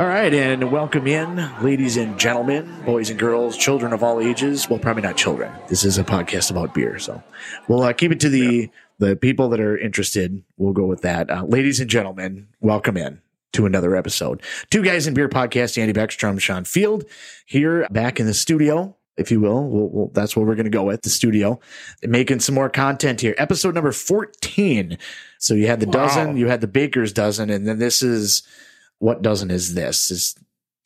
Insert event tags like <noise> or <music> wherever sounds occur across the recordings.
All right, and welcome in, ladies and gentlemen, boys and girls, children of all ages. Well, probably not children. This is a podcast about beer, so we'll uh, keep it to the the people that are interested. We'll go with that. Uh, ladies and gentlemen, welcome in to another episode. Two guys in beer podcast. Andy Beckstrom, Sean Field, here back in the studio. If you will, we'll, we'll that's what we're going to go with the studio, making some more content here. Episode number fourteen. So you had the Wow. dozen, you had the baker's dozen, and then this is what doesn't is this? Is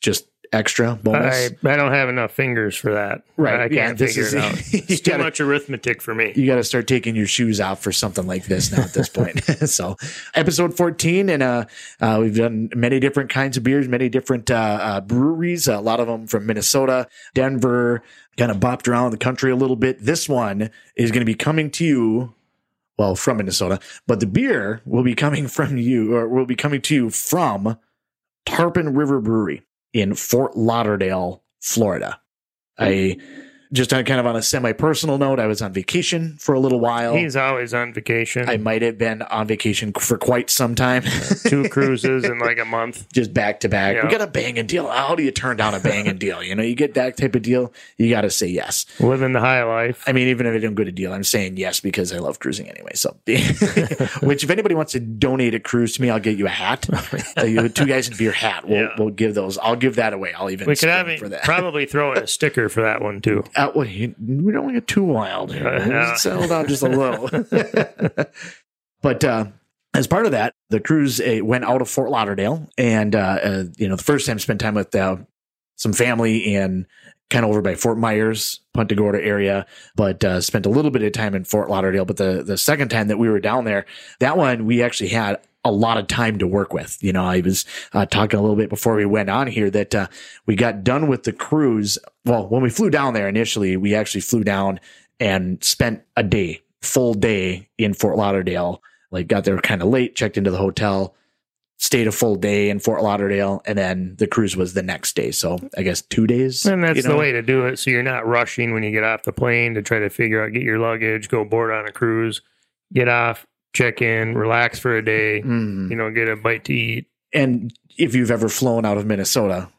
just extra bonus? I, I don't have enough fingers for that. Right, I yeah, can't this figure is- it out. <laughs> It's too gotta- much arithmetic for me. you got to start taking your shoes off for something like this now at this point. <laughs> so, episode 14, and uh, uh, we've done many different kinds of beers, many different uh, uh, breweries, a lot of them from Minnesota, Denver, kind of bopped around the country a little bit. This one is going to be coming to you. Well, from Minnesota, but the beer will be coming from you, or will be coming to you from Tarpon River Brewery in Fort Lauderdale, Florida. I just on kind of on a semi personal note, I was on vacation for a little while. He's always on vacation. I might have been on vacation for quite some time, <laughs> Two cruises in like a month. just back to back. We got a banging deal. How do you turn down a banging deal? You know, you get that type of deal, you got to say yes. Living the high life. I mean, even if I don't get a deal, I'm saying yes because I love cruising anyway. So, <laughs> which if anybody wants to donate a cruise to me, I'll get you a hat. <laughs> Uh, you two guys in beer hat. We'll, Yeah. we'll give those. I'll give that away. I'll even we could have for that. probably throw in a sticker for that one too. Uh, well, you, we don't want to get too wild here. Yeah. Settle down just a little. <laughs> but uh, as part of that, the cruise uh, went out of Fort Lauderdale, and uh, uh, you know, the first time spent time with uh, some family and kind of over by Fort Myers, Punta Gorda area, but uh, spent a little bit of time in Fort Lauderdale. But the the second time that we were down there, that one we actually had a lot of time to work with. You know, I was uh, talking a little bit before we went on here that uh, we got done with the cruise. Well, when we flew down there initially, we actually flew down and spent a day, full day in Fort Lauderdale. Like got there kind of late, checked into the hotel, stayed a full day in Fort Lauderdale, and then the cruise was the next day. So I guess two days. And that's you know? the way to do it. So you're not rushing when you get off the plane to try to figure out, get your luggage, go board on a cruise, get off, check in, relax for a day, Mm. you know, get a bite to eat. And if you've ever flown out of Minnesota,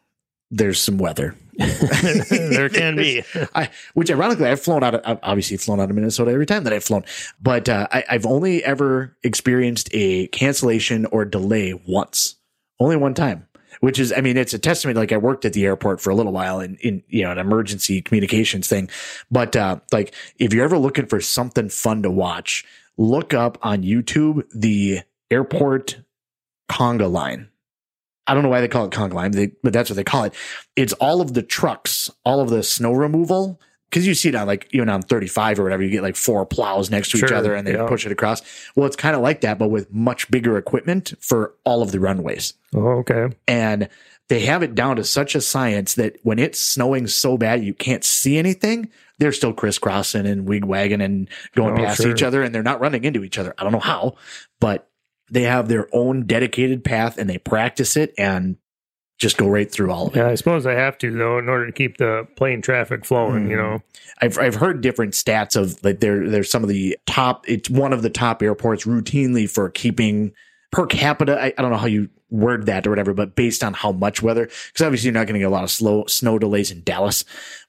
there's some weather. <laughs> there can be. <laughs> I, which ironically, I've flown out of, I've obviously flown out of Minnesota every time that I've flown, but uh, I, I've only ever experienced a cancellation or delay once, only one time. Which is, I mean, it's a testament. Like I worked at the airport for a little while in, in you know, an emergency communications thing. But uh, like, if you're ever looking for something fun to watch, look up on YouTube the airport conga line. I don't know why they call it conga line, they, but that's what they call it. It's all of the trucks, all of the snow removal. Cause you see it on like even on 35 or whatever, you get like four plows next to each other and they yeah. push it across. Well, it's kind of like that, but with much bigger equipment for all of the runways. Oh, okay. And they have it down to such a science that when it's snowing so bad you can't see anything, they're still crisscrossing and wigwagging and going Oh, past sure. each other and they're not running into each other. I don't know how, but they have their own dedicated path and they practice it and just go right through all of it. Yeah, I suppose I have to though, in order to keep the plane traffic flowing. You Mhm. know, I've I've heard different stats of like there there's some of the top it's one of the top airports routinely for keeping per capita I, I don't know how you word that or whatever but based on how much weather because obviously you're not going to get a lot of slow snow delays in Dallas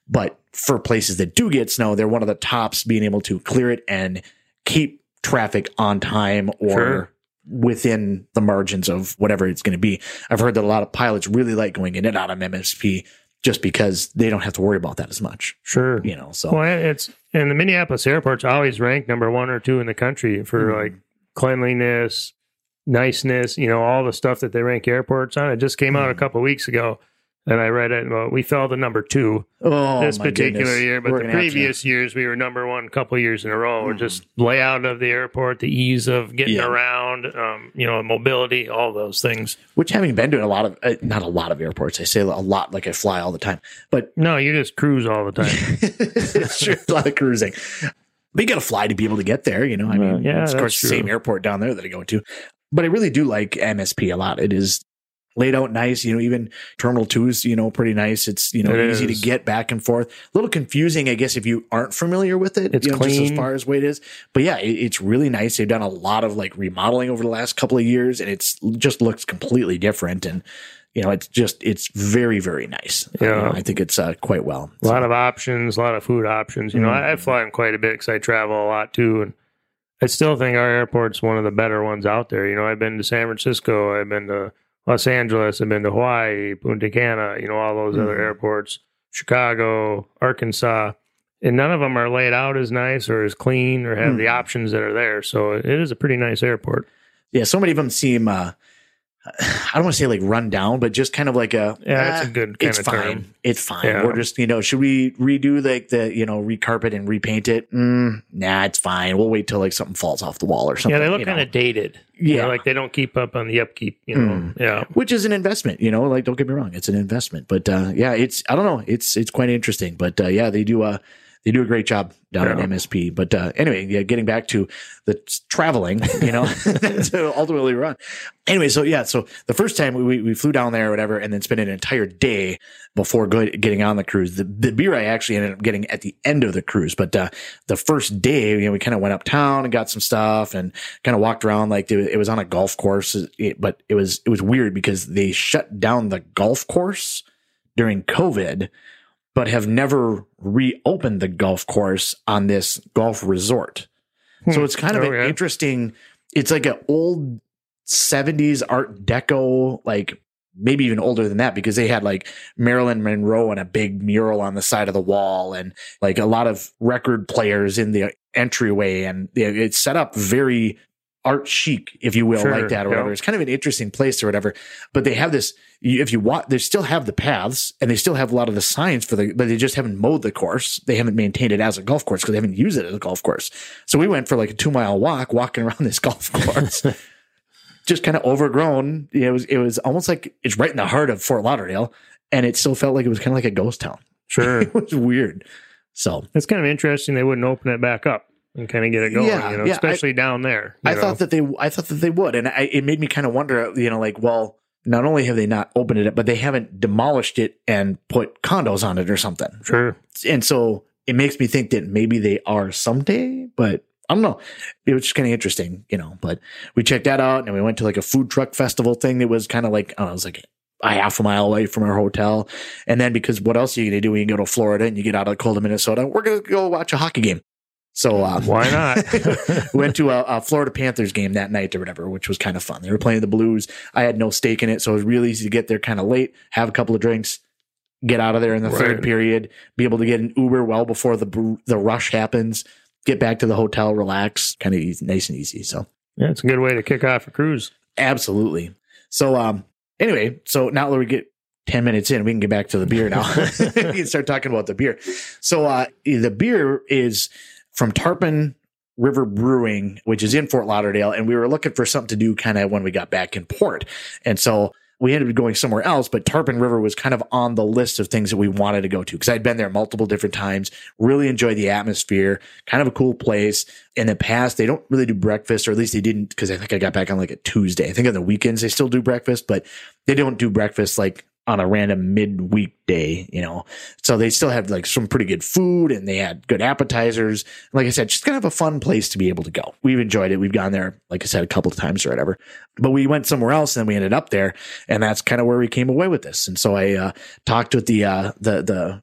but for places that do get snow they're one of the tops being able to clear it and keep traffic on time or Sure. within the margins of whatever it's going to be I've heard that a lot of pilots really like going in and out of MSP just because they don't have to worry about that as much sure. you know so Well, it's and the Minneapolis airport's always ranked number one or two in the country for Mhm. like cleanliness, niceness. You know, all the stuff that they rank airports on. It just came out a Mhm. couple weeks ago, and I read it. Well, we fell to number two Oh, this particular goodness. year, but We're the gonna have to- previous years we were number one a couple years in a row. Or Mhm. Just layout of the airport, the ease of getting Yeah. around, um, you know, mobility, all those things. which having been to a lot of, uh, not a lot of airports, I say a lot like I fly all the time, but No, you just cruise all the time. <laughs> it's true, a lot of cruising. But you got to fly to be able to get there, you know. I mean, Well, yeah, it's of course the same airport down there that I go to, but I really do like MSP a lot. It is laid out nice, you know. Even Terminal Two is, you know, pretty nice. It's you know It easy is. to get back and forth. A little confusing, I guess, if you aren't familiar with it. It's you know, just as far as way it is. But yeah, it, it's really nice. They've done a lot of like remodeling over the last couple of years, and it's just looks completely different. And you know, it's just it's very very nice. Yeah. I think it's uh, quite well. A lot of options, a lot of food options. You know, I, I Mm. fly them quite a bit because I travel a lot too, and I still think our airport's one of the better ones out there. You know, I've been to San Francisco, I've been to Los Angeles, I've been to Hawaii, Punta Cana. You know, all those other Mhm. airports, Chicago, Arkansas, and none of them are laid out as nice or as clean or have the Mhm. options that are there. So it is a pretty nice airport. yeah, so many of them seem. Uh, I don't want to say like run down, but just kind of like a Yeah, that's "Ah, a good kind it's of fine. term. It's fine. Yeah. We're just, you know, should we redo like the, you know, recarpet and repaint it? Mm, nah, it's fine. We'll wait till like something falls off the wall or something. Yeah, they look you know. kind of dated. You Yeah. know, like they don't keep up on the upkeep. You know, Mm. yeah. which is an investment, you know, like don't get me wrong, it's an investment. But uh yeah, it's I don't know, it's it's quite interesting. But uh yeah, they do uh they do a great job down Yeah. at MSP. But uh anyway, yeah, getting back to the traveling, you know, <laughs> <laughs> to ultimately run. Anyway, so yeah, so the first time we, we flew down there or whatever, and then spent an entire day before getting on the cruise. The, the beer I actually ended up getting at the end of the cruise, but uh, the first day, you know, we kind of went uptown and got some stuff and kind of walked around like it, was on a golf course. But it was it was weird because they shut down the golf course during COVID, but have never reopened the golf course on this golf resort. So Hmm. it's kind of an Okay. interesting. It's like an old '70s Art Deco, like maybe even older than that, because they had like Marilyn Monroe and a big mural on the side of the wall, and like a lot of record players in the entryway, and it's set up very art chic, if you will, Sure, like that or yeah. whatever. It's kind of an interesting place or whatever. But they have this. If you want, they still have the paths and they still have a lot of the signs for the, but they just haven't mowed the course. They haven't maintained it as a golf course because they haven't used it as a golf course. So we went for like a two mile walk, walking <laughs> around this golf course, <laughs> just kind of overgrown. It was it was almost like it's right in the heart of Fort Lauderdale, and it still felt like it was kind of like a ghost town. <laughs> Sure. It was weird. So It's kind of interesting they wouldn't open it back up and kind of get it going, Yeah, you know, yeah, I- especially down there. I know. thought that they I thought that they would, and I, it made me kind of wonder. You know, like well. Not only have they not opened it up, but they haven't demolished it and put condos on it or something. Sure. and so it makes me think that maybe they are someday, but I don't know. It was just kind of interesting, you know. But we checked that out, and we went to like a food truck festival thing that was kind of like I don't know, it was like a half a mile away from our hotel. And then because what else are you gonna do when you go to Florida and you get out of the cold of Minnesota? We're gonna go watch a hockey game. So uh, Why not? <laughs> went to a, a Florida Panthers game that night or whatever, which was kind of fun. They were playing the Blues. I had no stake in it, so it was really easy to get there kind of late, have a couple of drinks, get out of there in the third period, be able to get an Uber well before the the rush happens, get back to the hotel, relax, kind of easy, nice and easy. So yeah, it's a good way to kick off a cruise. absolutely. So um, anyway, so now that we get. 10 minutes in, we can get back to the beer now. <laughs> <laughs> we can start talking about the beer. So, uh, the beer is from Tarpon River Brewing, which is in Fort Lauderdale. And we were looking for something to do kind of when we got back in port. And so we ended up going somewhere else, but Tarpon River was kind of on the list of things that we wanted to go to because I'd been there multiple different times, really enjoyed the atmosphere, kind of a cool place. In the past, they don't really do breakfast, or at least they didn't because I think I got back on like a Tuesday. I think on the weekends they still do breakfast, but they don't do breakfast like on a random midweek day, you know. So they still have like some pretty good food and they had good appetizers. Like I said, just kind of a fun place to be able to go. We've enjoyed it. We've gone there, like I said, a couple of times or whatever. But we went somewhere else and we ended up there, and that's kind of where we came away with this. And so I uh, talked with the uh, the the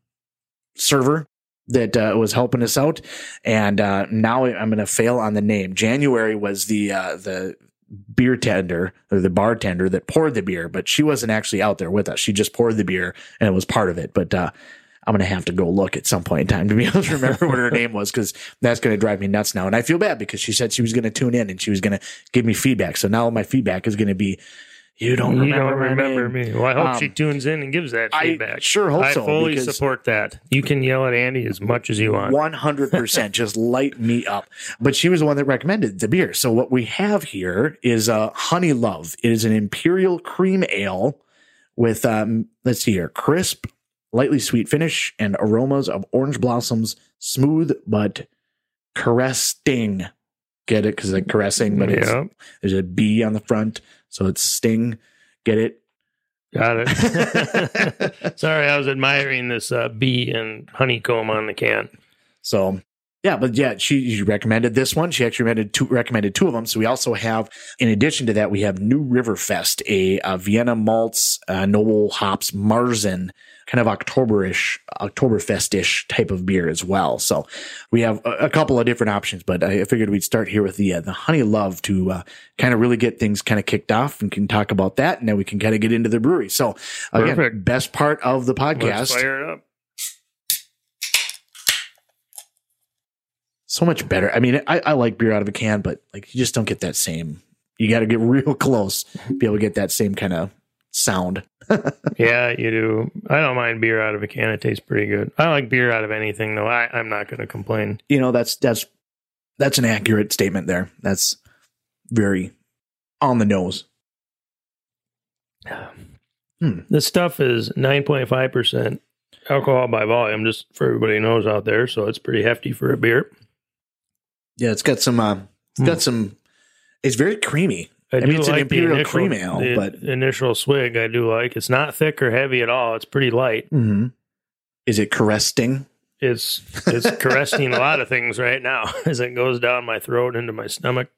server that uh, was helping us out, and uh, now I'm going to fail on the name. January was the uh, the beer tender or the bartender that poured the beer, but she wasn't actually out there with us. She just poured the beer and it was part of it. But uh, I'm going to have to go look at some point in time to be able to remember what her <laughs> name was because that's going to drive me nuts now. And I feel bad because she said she was going to tune in and she was going to give me feedback. So now my feedback is going to be, you don't You remember, don't remember me. Well, I hope Um, she tunes in and gives that I feedback. sure hope I so, fully support that. You can yell at Andy as much as you want. One hundred percent, <laughs> just light me up. But she was the one that recommended the beer. So what we have here is uh, Honey Love. It is an imperial cream ale with um, let's see here, crisp, lightly sweet finish and aromas of orange blossoms, smooth but caressing. Get it? Because like caressing, but it's, yeah, there's a B on the front, so it's sting. Get it? got it. <laughs> <laughs> Sorry, I was admiring this uh, bee and honeycomb on the can. So Yeah, but yeah, she, she recommended this one. She actually recommended two, recommended two of them. So we also have, in addition to that, we have New River Fest, a, a Vienna malts, uh, noble hops, Märzen, kind of Octoberish, Oktoberfestish type of beer as well. So we have a, a couple of different options, but I figured we'd start here with the uh, the Honey Love to uh, kind of really get things kind of kicked off and can talk about that, and then we can kind of get into the brewery. So again, Perfect. best part of the podcast. fire it up. So much better. I mean, I, I like beer out of a can, but like you just don't get that same. You got to get <laughs> real close to be able to get that same kind of sound. <laughs> Yeah, you do. I don't mind beer out of a can. It tastes pretty good. I like beer out of anything, though. I, I'm not going to complain. You know, that's that's that's an accurate statement there. That's very on the nose. <sighs> Hmm. This stuff is 9.5% alcohol by volume, just for everybody knows out there. So it's pretty hefty for a beer. Yeah, it's got some. Uh, it's got some. It's very creamy. I mean, it's an the imperial cream ale, the but initial swig I do like. It's not thick or heavy at all. It's pretty light. Mhm. is it caressing? It's it's caressing a lot of things right now <laughs> as it goes down my throat into my stomach,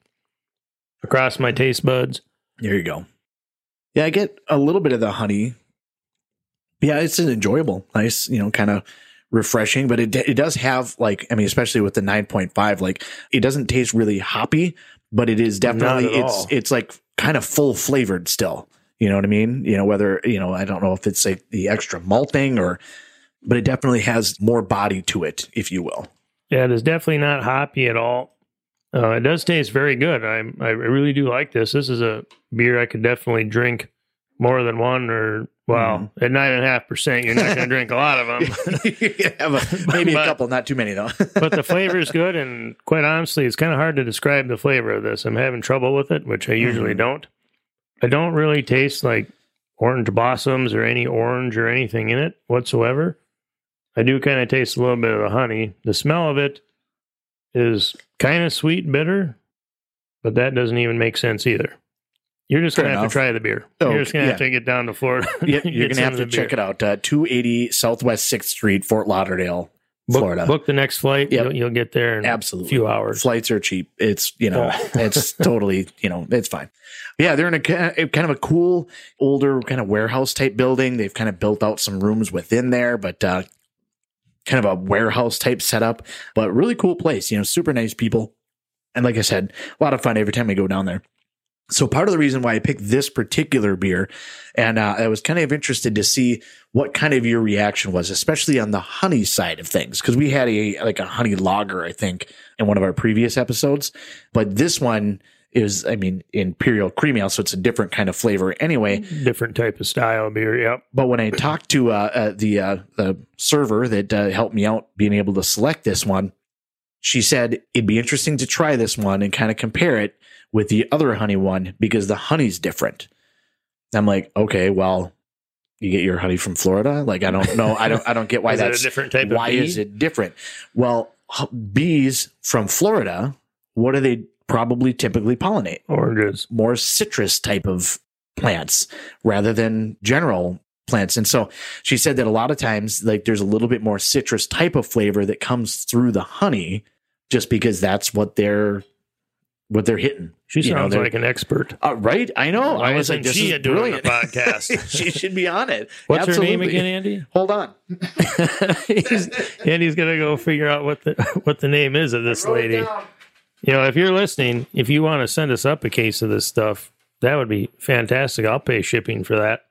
across my taste buds. There you go. Yeah, I get a little bit of the honey. Yeah, it's an enjoyable, nice, you know, kind of refreshing, but it it does have like I mean, especially with the nine point five, like it doesn't taste really hoppy, but it is definitely it's all. it's like kind of full flavored still. You know what I mean? You know whether you know I don't know if it's like the extra malting or, but it definitely has more body to it, if you will. Yeah, it is definitely not hoppy at all. Uh, it does taste very good. I I really do like this. This is a beer I could definitely drink more than one or well Mm-hmm. at nine and a half percent. You're not going to drink a lot of them. You can have a, maybe a couple, not too many though. <laughs> but the <laughs> flavor is good, and quite honestly, it's kind of hard to describe the flavor of this. I'm having trouble with it, which I usually Mhm. don't. I don't really taste like orange blossoms or any orange or anything in it whatsoever. I do kind of taste a little bit of the honey. The smell of it is kind of sweet bitter, but that doesn't even make sense either. You're just Fair gonna have to try the beer. Oh, You're just gonna have yeah. to get down to Florida. <laughs> Yep, you're gonna have to check beer. it out. Uh, 280 Southwest Sixth Street, Fort Lauderdale, Book, Florida. Book the next flight. Yep. You'll, you'll get there in Absolutely. a few hours. Flights are cheap. It's you know, Oh. it's <laughs> totally you know, it's fine. Yeah, they're in a ki- kind of a cool older kind of warehouse type building. They've kind of built out some rooms within there, but uh, kind of a warehouse type setup. But really cool place. You know, super nice people, and like I said, a lot of fun every time we go down there. So part of the reason why I picked this particular beer, and uh, I was kind of interested to see what kind of your reaction was, especially on the honey side of things, because we had a like a honey lager, I think, in one of our previous episodes, but this one is, I mean, imperial cream ale, so it's a different kind of flavor anyway. different type of style beer. Yep. But when I talked to uh, uh, the uh, the server that uh, helped me out being able to select this one, she said it'd be interesting to try this one and kind of compare it with the other honey one because the honey's different. I'm like, okay, well, you get your honey from Florida. Like, I don't know, I don't, I don't get why <laughs> Is it a that's different type of why bee? is it different? Well, h- bees from Florida, what do they probably typically pollinate? Oranges. more citrus type of plants rather than general plants. And so she said that a lot of times, like there's a little bit more citrus type of flavor that comes through the honey just because that's what they're what they're hitting. She You sounds they're- like an expert. Uh, right? I know. Why I was like, this she is brilliant. <laughs> podcast? she should be on it. What's her name again, Andy? Hold on. <laughs> <laughs> He's, Andy's gonna go figure out what the what the name is of this lady. You know, if you're listening, if you want to send us up a case of this stuff, that would be fantastic. I'll pay shipping for that.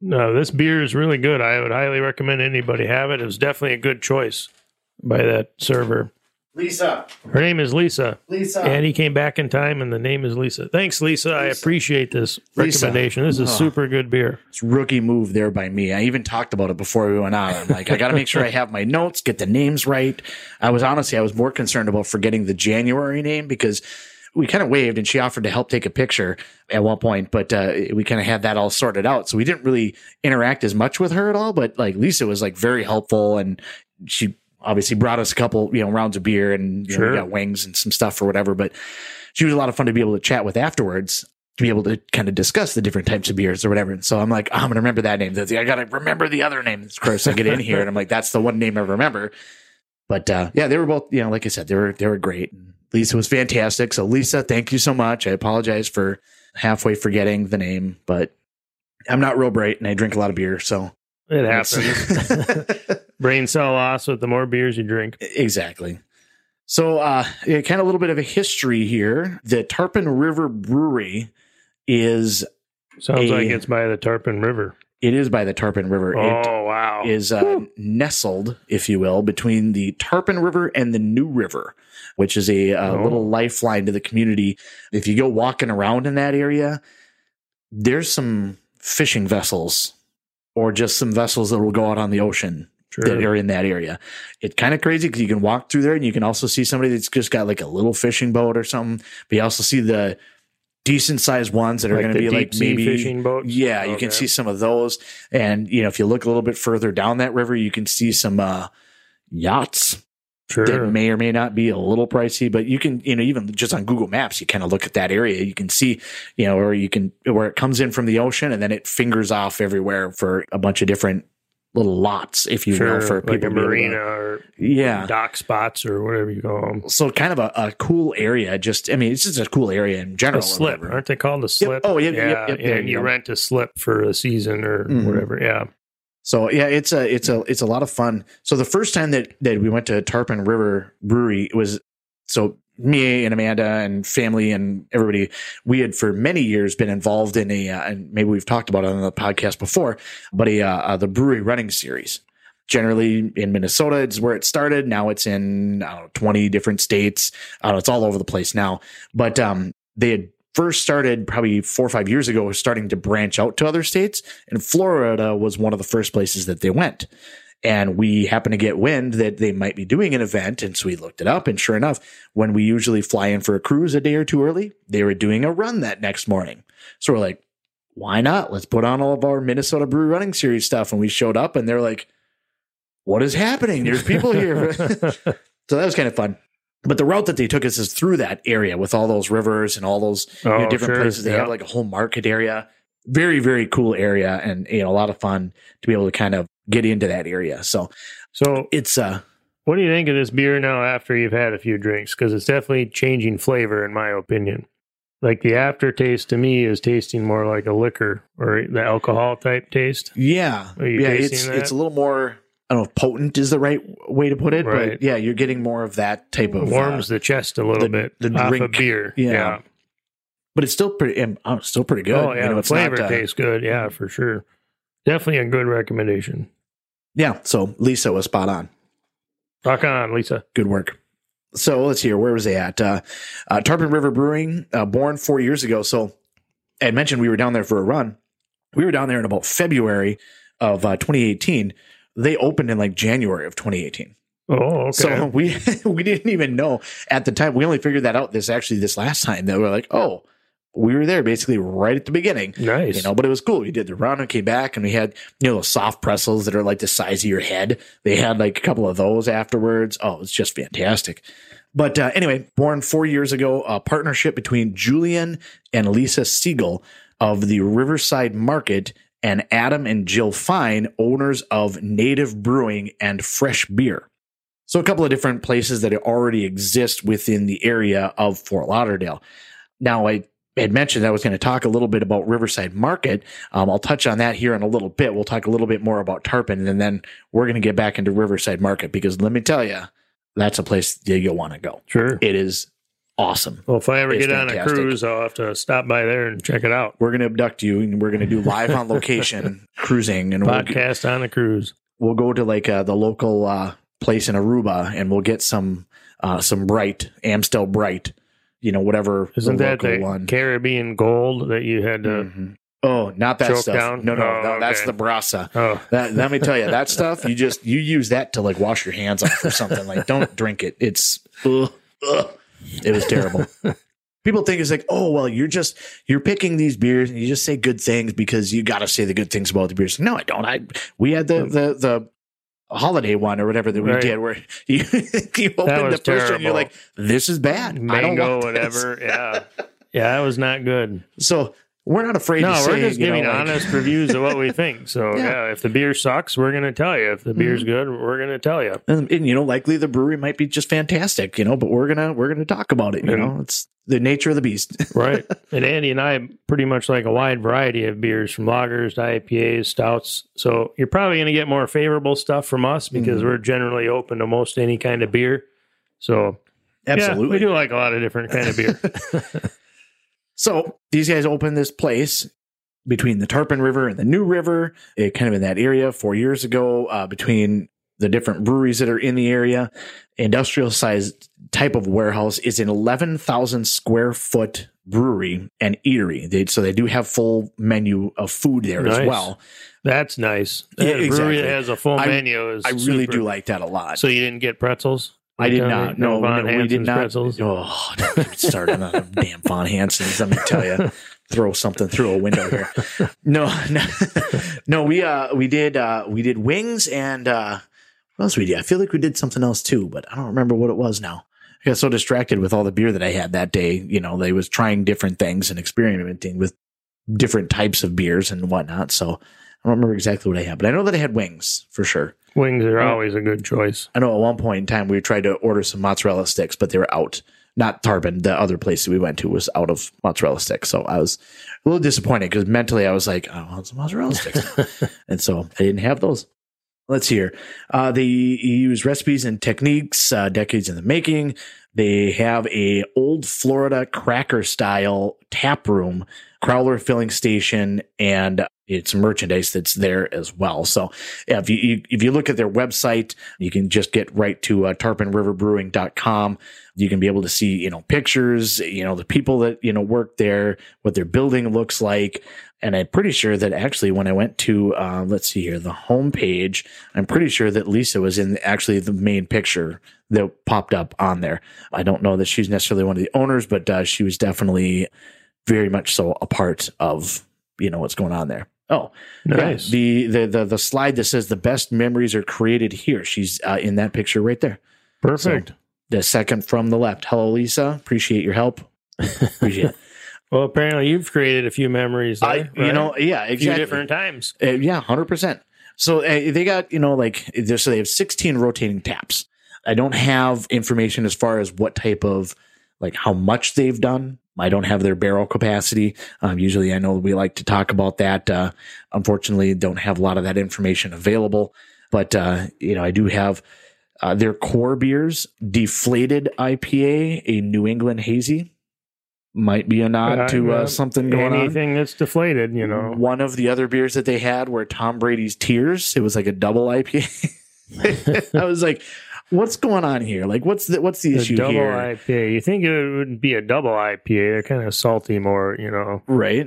No, this beer is really good. I would highly recommend anybody have it. It was definitely a good choice by that server. Lisa. Her name is Lisa. Lisa. And he came back in time, and the name is Lisa. Thanks, Lisa. I appreciate this Lisa. recommendation. This is Oh. super good beer. It's rookie move there by me. I even talked about it before we went on. I'm like, I got to make sure I have my notes, get the names right. I was honestly, I was more concerned about forgetting the January name because we kind of waved and she offered to help take a picture at one point, but uh, we kind of had that all sorted out. So we didn't really interact as much with her at all. But like Lisa was like very helpful and she obviously brought us a couple, you know, rounds of beer and you know, we got wings and some stuff or whatever. But she was a lot of fun to be able to chat with afterwards to be able to kind of discuss the different types of beers or whatever. And so I'm like, oh, I'm going to remember that name. I got to remember the other name. Of course, I get in here and I'm like, that's the one name I remember. But uh, yeah, they were both, you know, like I said, they were they were great. Lisa was fantastic. So Lisa, thank you so much. I apologize for halfway forgetting the name, but I'm not real bright and I drink a lot of beer, so It happens. <laughs> <laughs> Brain cell loss with the more beers you drink. exactly. So, uh, kind of a little bit of a history here. The Tarpon River Brewery is Sounds A- like it's by the Tarpon River. it is by the Tarpon River. It Oh wow! is uh, nestled, if you will, between the Tarpon River and the New River, which is a, uh Oh. little lifeline to the community. If you go walking around in that area, there's some fishing vessels or just some vessels that will go out on the ocean that Sure. are in that area. It's kind of crazy because you can walk through there and you can also see somebody that's just got like a little fishing boat or something. But you also see the decent sized ones that are Like going to be like maybe fishing boats? Yeah, you can see some of those. And you know, if you look a little bit further down that river, you can see some uh yachts that may or may not be a little pricey, but you can, you know, even just on Google Maps, you kind of look at that area, you can see, you know, or you can where it comes in from the ocean and then it fingers off everywhere for a bunch of different little lots, if you Sure. will, for like people a to be able to- marina or yeah. dock spots or whatever you call them. So kind of a, a cool area. Just, I mean, it's just a cool area in general. A slip, aren't they called a slip? Oh, yep, yep, yeah. yep, yep, there and you you rent a slip for a season or Mhm. whatever. Yeah. So yeah, it's a it's a it's a lot of fun. So the first time that that we went to Tarpon River Brewery it was so me and Amanda and family and everybody we had for many years been involved in a uh, and maybe we've talked about it on the podcast before, but a uh, uh, the brewery running series. Generally in Minnesota, it's where it started. Now it's in know, twenty different states. I it's all over the place now. But um, they had first started probably four or five years ago, starting to branch out to other states. And Florida was one of the first places that they went. And we happened to get wind that they might be doing an event. And so we looked it up. And sure enough, when we usually fly in for a cruise a day or two early, they were doing a run that next morning. So we're like, why not? Let's put on all of our Minnesota Brew Running Series stuff. And we showed up and they're like, what is happening? There's people here. <laughs> <laughs> so that was kind of fun. But the route that they took us is through that area with all those rivers and all those you know, Oh, different sure. places. They Yeah. have like a whole market area. Very, very cool area and you know, a lot of fun to be able to kind of get into that area. So So, it's uh what do you think of this beer now after you've had a few drinks? Because it's definitely changing flavor, in my opinion. Like the aftertaste to me is tasting more like a liquor or the alcohol type taste. yeah. Are you yeah, tasting it's that? it's a little more I don't know if potent is the right way to put it, Right. but yeah, you're getting more of that type of uh, Warms the chest a little the- bit the drink. of beer. Yeah. but it's still pretty um, uh, still pretty good. Oh, yeah. You know, the it's not, flavor uh, tastes good. Yeah, for sure. Definitely a good recommendation. Yeah, so Lisa was spot on. Rock on, Lisa. Good work. So let's hear where was they at? Uh, uh, Tarpon River Brewing, uh, born four years ago. So I mentioned we were down there for a run. We were down there in about February of uh, 2018. They opened in like January of 2018. Oh, okay. So we <laughs> we didn't even know at the time. We only figured that out this actually this last time that we're like, oh, we were there basically right at the beginning. nice. You know, but it was cool. We did the run and came back, and we had you know those soft pretzels that are like the size of your head. They had like a couple of those afterwards. Oh, it's just fantastic. But uh, anyway, born four years ago, a partnership between Julian and Lisa Siegel of the Riverside Market and Adam and Jill Fine, owners of Native Brewing and Fresh Beer. So a couple of different places that already exist within the area of Fort Lauderdale. Now, I had mentioned I was going to talk a little bit about Riverside Market. Um, I'll touch on that here in a little bit. We'll talk a little bit more about Tarpon, and then we're going to get back into Riverside Market because let me tell you, that's a place that you'll want to go. sure. It is awesome. Well, if I ever It's get on a cruise, I'll have to stop by there and check it out. We're going to abduct you, and we're going to do live on location <laughs> cruising, and we'll, Podcast on a cruise. we'll go to like uh, the local uh, place in Aruba, and we'll get some uh, some bright Amstel Bright, you know, whatever. Isn't the that the one. Caribbean gold that you had to? Mhm. Oh, not that stuff. down? No, no, Oh, no. That's the brasa. Oh, That, let me tell you, that <laughs> stuff you just you use that to like wash your hands off or something. Like, don't <laughs> drink it. It's ugh, ugh. it was terrible. <laughs> People think it's like, oh well, you're just you're picking these beers and you just say good things because you got to say the good things about the beers. No, I don't. I we had the the the holiday one or whatever that we Right. did where <laughs> you you open the first one, you're like, this is bad. I don't mango, want whatever. Yeah, yeah, that was not good. <laughs> So we're not afraid No, to say, No, we're just you know, giving like- honest reviews of what we <laughs> think. So Yeah. yeah. if the beer sucks, we're going to tell you. If the beer's Mm-hmm. good, we're going to tell you. and, and, you know, likely the brewery might be just fantastic, you know, but we're gonna we're gonna talk about it. You And- know, it's the nature of the beast. <laughs> Right. and Andy and I pretty much like a wide variety of beers from lagers to IPAs, stouts. So you're probably going to get more favorable stuff from us because Mhm. we're generally open to most any kind of beer. So yeah, Absolutely. we do like a lot of different kind of beer. <laughs> So these guys opened this place between the Tarpon River and the New River, eh, kind of in that area four years ago, uh, between the different breweries that are in the area. Industrial sized type of warehouse is an 11,000 square foot brewery and eatery. They, so they do have full menu of food there as well. That's nice. Yeah, a brewery that has a full I- menu is I really super. do like that a lot. So you didn't get pretzels? I did Tell not. No, Von no we did not. Pretzels. Oh, <laughs> don't get me on the damn Von Hansons. Let me tell you, throw something through a window here. No, <laughs> no, no. We uh, we did uh, we did wings and uh, what else we did? I feel like we did something else too, but I don't remember what it was now. I got so distracted with all the beer that I had that day. You know, they was trying different things and experimenting with different types of beers and whatnot. So I don't remember exactly what I had, but I know that I had wings for sure. Wings are always a good choice. I know at one point in time we tried to order some mozzarella sticks, but they were out. Not Tarpon, the other place that we went to was out of mozzarella sticks. So I was a little disappointed because mentally I was like, I want some mozzarella sticks. <laughs> and so I didn't have those. Let's hear. Uh, they use recipes and techniques, uh, decades in the making. They have a old Florida cracker style tap room, crowler filling station, and it's merchandise that's there as well. So yeah, if you, you if you look at their website, you can just get right to uh, tarponriverbrewing.com. You can be able to see, you know, pictures, you know, the people that, you know, work there, what their building looks like. And I'm pretty sure that actually when I went to, uh, let's see here, the homepage, I'm pretty sure that Lisa was in actually the main picture that popped up on there. I don't know that she's necessarily one of the owners, but uh, she was definitely very much so a part of, you know, what's going on there. Oh, Nice. yeah, the, the the the slide that says the best memories are created here. She's uh, in that picture right there. Perfect. The second from the left. Hello, Lisa. Appreciate your help. Appreciate it. <laughs> well, apparently you've created a few memories. There, I, you know, yeah, a few different times. Uh, yeah, hundred percent. So uh, they got you know like so they have 16 rotating taps. I don't have information as far as what type of like how much they've done. I don't have their barrel capacity. Um, usually, I know we like to talk about that. Uh, unfortunately, don't have a lot of that information available. But uh, you know, I do have uh, their core beers: Deflated IPA, a New England hazy. Might be a nod to uh, something going on. Anything that's deflated, you know. One of the other beers that they had were Tom Brady's Tears. It was like a double IPA. <laughs> I was like, "What's going on here? Like, what's the what's the The issue double here?" IPA. You think it would be a double IPA? They're kind of salty, more, you know. right?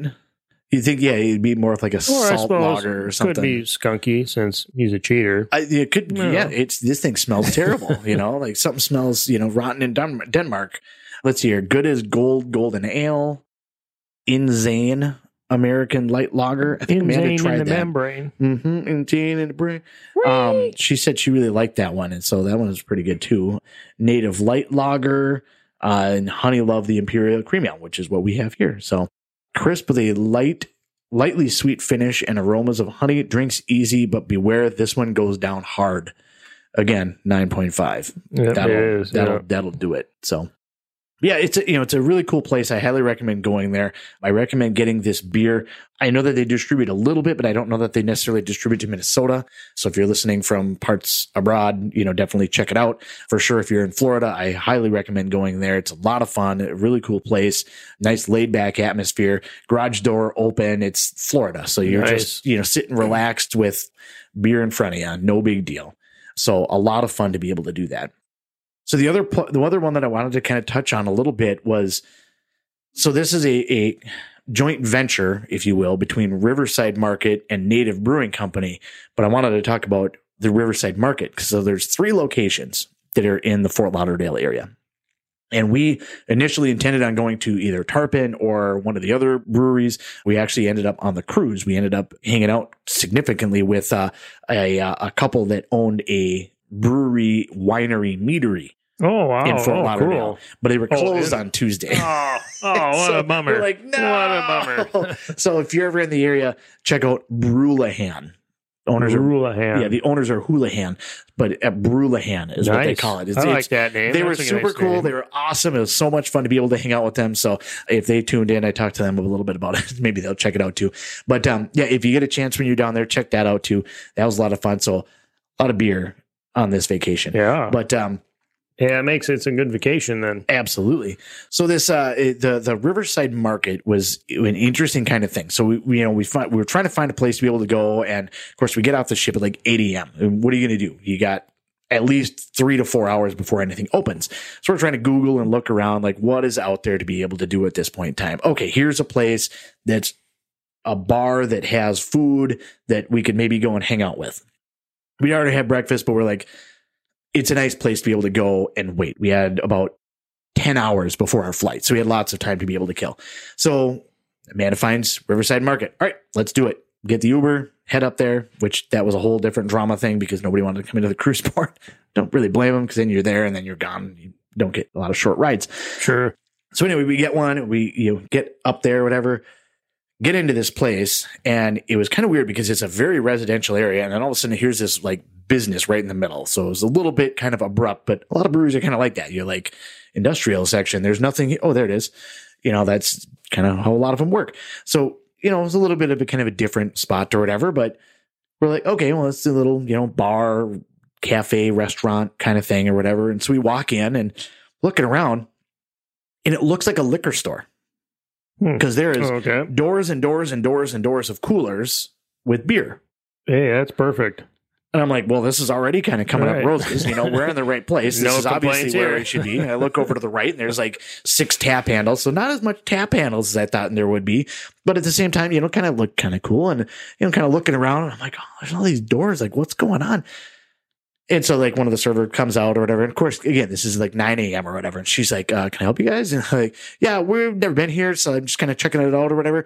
You think, yeah, it'd be more of like a Or salt lager or something. could be skunky since he's a cheater. I, it could, No. yeah. It's this thing smells terrible. you know, like something smells, you know, rotten in Denmark. Let's see here. Good as gold, golden ale, Inzane American light lager. I think Amanda Insane in tried the that. membrane. Mm-hmm. Inzane in the brain. Um, she said she really liked that one, and so that one was pretty good too. Native light lager, uh, and honey love the imperial cream ale, which is what we have here. So crisp with a light, lightly sweet finish and aromas of honey. Drinks easy, but beware this one goes down hard. Again, nine point five. Yep, That'll is. that'll that'll do it. So. Yeah, it's a, you know it's a really cool place. I highly recommend going there. I recommend getting this beer. I know that they distribute a little bit, but I don't know that they necessarily distribute to Minnesota. So if you're listening from parts abroad, you know definitely check it out for sure. If you're in Florida, I highly recommend going there. It's a lot of fun, a really cool place, nice laid back atmosphere, garage door open. It's Florida, so you're Nice. just you know sitting relaxed with beer in front of you, no big deal. So a lot of fun to be able to do that. So the other pl- the other one that I wanted to kind of touch on a little bit was so this is a, a joint venture, if you will, between Riverside Market and Native Brewing Company. But I wanted to talk about the Riverside Market. So there's three locations that are in the Fort Lauderdale area. And we initially intended on going to either Tarpon or one of the other breweries. We actually ended up on the cruise. We ended up hanging out significantly with uh, a, uh, a couple that owned a brewery, winery, meadery Oh wow! in Fort oh, Lauderdale, cool. but they were Oh, closed in- on Tuesday. Oh, oh, what So a bummer! we're like, no, What a bummer. <laughs> so if you're ever in the area, check out Brulahan. Owners are Brulahan. yeah, the owners are Houlihan, but at Brulahan is what they call it. It's, I like that name. they were That's a super nice cool. name. They were awesome. It was so much fun to be able to hang out with them. So if they tuned in, I talked to them a little bit about it. <laughs> Maybe they'll check it out too. But um, yeah, if you get a chance when you're down there, check that out too. That was a lot of fun. So a lot of beer on this vacation. Yeah, But um, yeah, it makes it a good vacation then. Absolutely. So this uh it- the the Riverside Market was an interesting kind of thing. So we, we you know we find, we were trying to find a place to be able to go, and of course we get off the ship at like 8 a.m. And what are you going to do? You got at least three to four hours before anything opens. So we're trying to Google and look around, like what is out there to be able to do at this point in time. Okay, here's a place that's a bar that has food that we could maybe go and hang out with. We already had breakfast, but we're like, it's a nice place to be able to go and wait. We had about 10 hours before our flight. So we had lots of time to be able to kill. So Amanda finds Riverside Market. All right, let's do it. Get the Uber, head up there, which that was a whole different drama thing because nobody wanted to come into the <laughs> cruise port. Don't really blame them because then you're there and then you're gone. You don't get a lot of short rides. Sure. So anyway, we get one, we you know, get up there, whatever, get into this place, and it was kind of weird because it's a very residential area, and then all of a sudden here's this like business right in the middle. So it was a little bit kind of abrupt, but a lot of breweries are kind of like that. You're like industrial section, there's nothing. Oh, there it is. You know, that's kind of how a lot of them work. So you know, it was a little bit of a kind of a different spot or whatever, but we're like, okay, well, it's a little you know bar, cafe, restaurant kind of thing or whatever. And so we walk in and looking around and it looks like a liquor store. Hmm. because there is oh, Okay. doors and doors and doors and doors of coolers with beer. Hey, that's perfect. And I'm like, well, this is already kind of coming Right. up roses. You know, we're in the right place. <laughs> This No is obviously complaints where it should be. And I look over to the right and there's like six tap handles. So not as much tap handles as I thought there would be. But at the same time, you know, kind of look kind of cool. And, you know, kind of looking around and I'm like, oh, there's all these doors. Like, what's going on? And so like one of the server comes out or whatever. And of course, again, this is like 9 a.m. or whatever. And she's like, uh, can I help you guys? And I'm like, yeah, we've never been here. So I'm just kind of checking it out or whatever.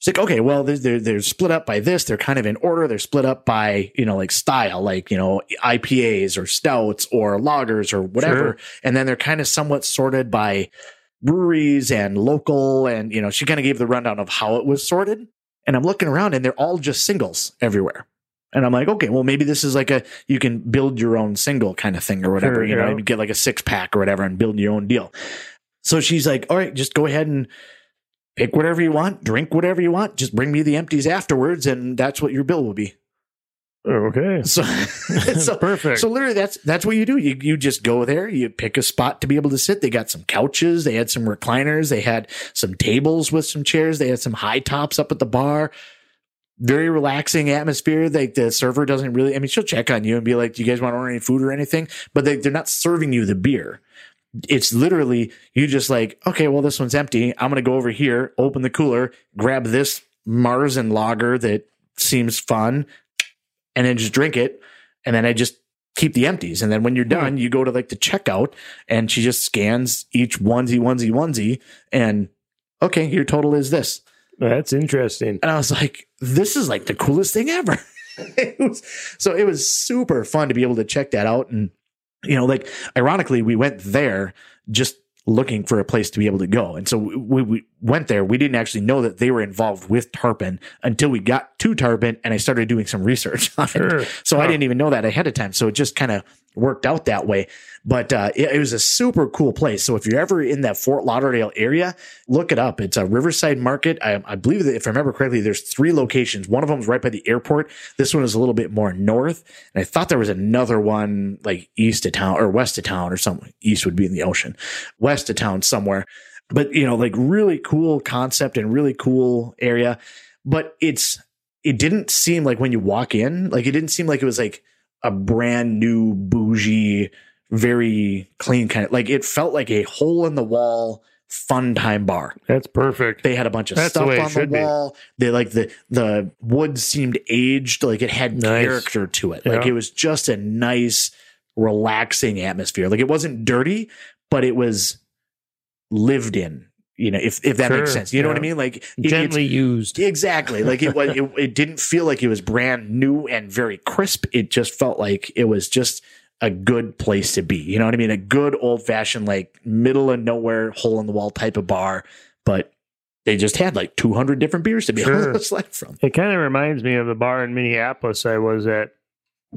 She's like, okay, well, they're, they're, they're split up by this. They're kind of in order. They're split up by, you know, like style, like, you know, IPAs or stouts or lagers or whatever. Sure. And then they're kind of somewhat sorted by breweries and local. And, you know, she kind of gave the rundown of how it was sorted. And I'm looking around and they're all just singles everywhere. And I'm like, okay, well, maybe this is like a, you can build your own single kind of thing or whatever, Sure, you know, yeah. and get like a six pack or whatever and build your own deal. So she's like, all right, just go ahead and pick whatever you want, drink whatever you want, just bring me the empties afterwards, and that's what your bill will be. Okay. <laughs> So, <laughs> so, Perfect. so literally, that's that's what you do. You you just go there, you pick a spot to be able to sit. They got some couches, they had some recliners, they had some tables with some chairs, they had some high tops up at the bar. Very relaxing atmosphere. Like the server doesn't really. I mean, she'll check on you and be like, "Do you guys want to order any food or anything?" But they, they're not serving you the beer it's literally you just like, okay, well, this one's empty. I'm going to go over here, open the cooler, grab this Märzen lager that seems fun, and then just drink it. And then I just keep the empties. And then when you're hmm. done, you go to like the checkout and she just scans each onesie, onesie, onesie. And okay, your total is this. That's interesting. And I was like, this is like the coolest thing ever. <laughs> it was, so it was super fun to be able to check that out. And, you know, like ironically, we went there just looking for a place to be able to go. And so we, we went there. We didn't actually know that they were involved with Tarpon until we got to Tarpon and I started doing some research <laughs> on Sure. it. So I didn't even know that ahead of time. So it just kind of worked out that way. But uh, it, it was a super cool place. So if you're ever in that Fort Lauderdale area, look it up. It's a Riverside Market. I, I believe that if I remember correctly, there's three locations. One of them is right by the airport. This one is a little bit more north. And I thought there was another one like east of town or west of town or something. East would be in the ocean, west of town somewhere. But you know, like really cool concept and really cool area. But it's it didn't seem like when you walk in, like it didn't seem like it was like a brand new bougie, very clean kind of like it felt like a hole in the wall fun time bar. That's perfect. They had a bunch of That's stuff it on the should be. wall. They like the the wood seemed aged, like it had Nice. character to it. Like Yeah. it was just a nice, relaxing atmosphere. Like it wasn't dirty, but it was lived in. You know, if if that makes sense. You know what I mean? Like it- Gently used. Exactly. Like it was, it, it didn't feel like it was brand new and very crisp. It just felt like it was just a good place to be. You know what I mean? A good old fashioned, like middle of nowhere, hole in the wall type of bar. But they just had like 200 different beers to be able Sure. to select <laughs> from. It kind of reminds me of the bar in Minneapolis I was at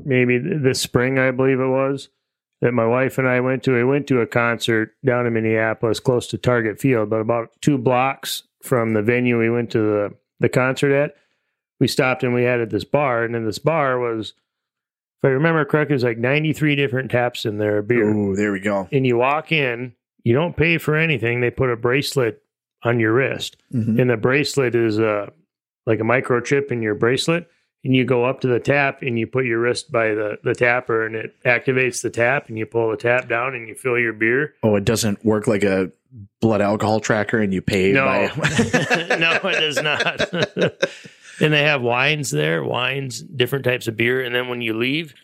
maybe this spring, I believe it was, that my wife and I went to. We went to a concert down in Minneapolis, close to Target Field, but about two blocks from the venue we went to the, the concert at. We stopped and we had at this bar, and in this bar was, if I remember correctly, it was like 93 different taps in there beer. Ooh, there we go. And you walk in, you don't pay for anything. They put a bracelet on your wrist Mhm. and the bracelet is uh, like a microchip in your bracelet and you go up to the tap and you put your wrist by the, the tapper and it activates the tap and you pull the tap down and you fill your beer. Oh, it doesn't work like a blood alcohol tracker and you pay no. by. <laughs> no it does not. <laughs> And they have wines there wines different types of beer. And then when you leave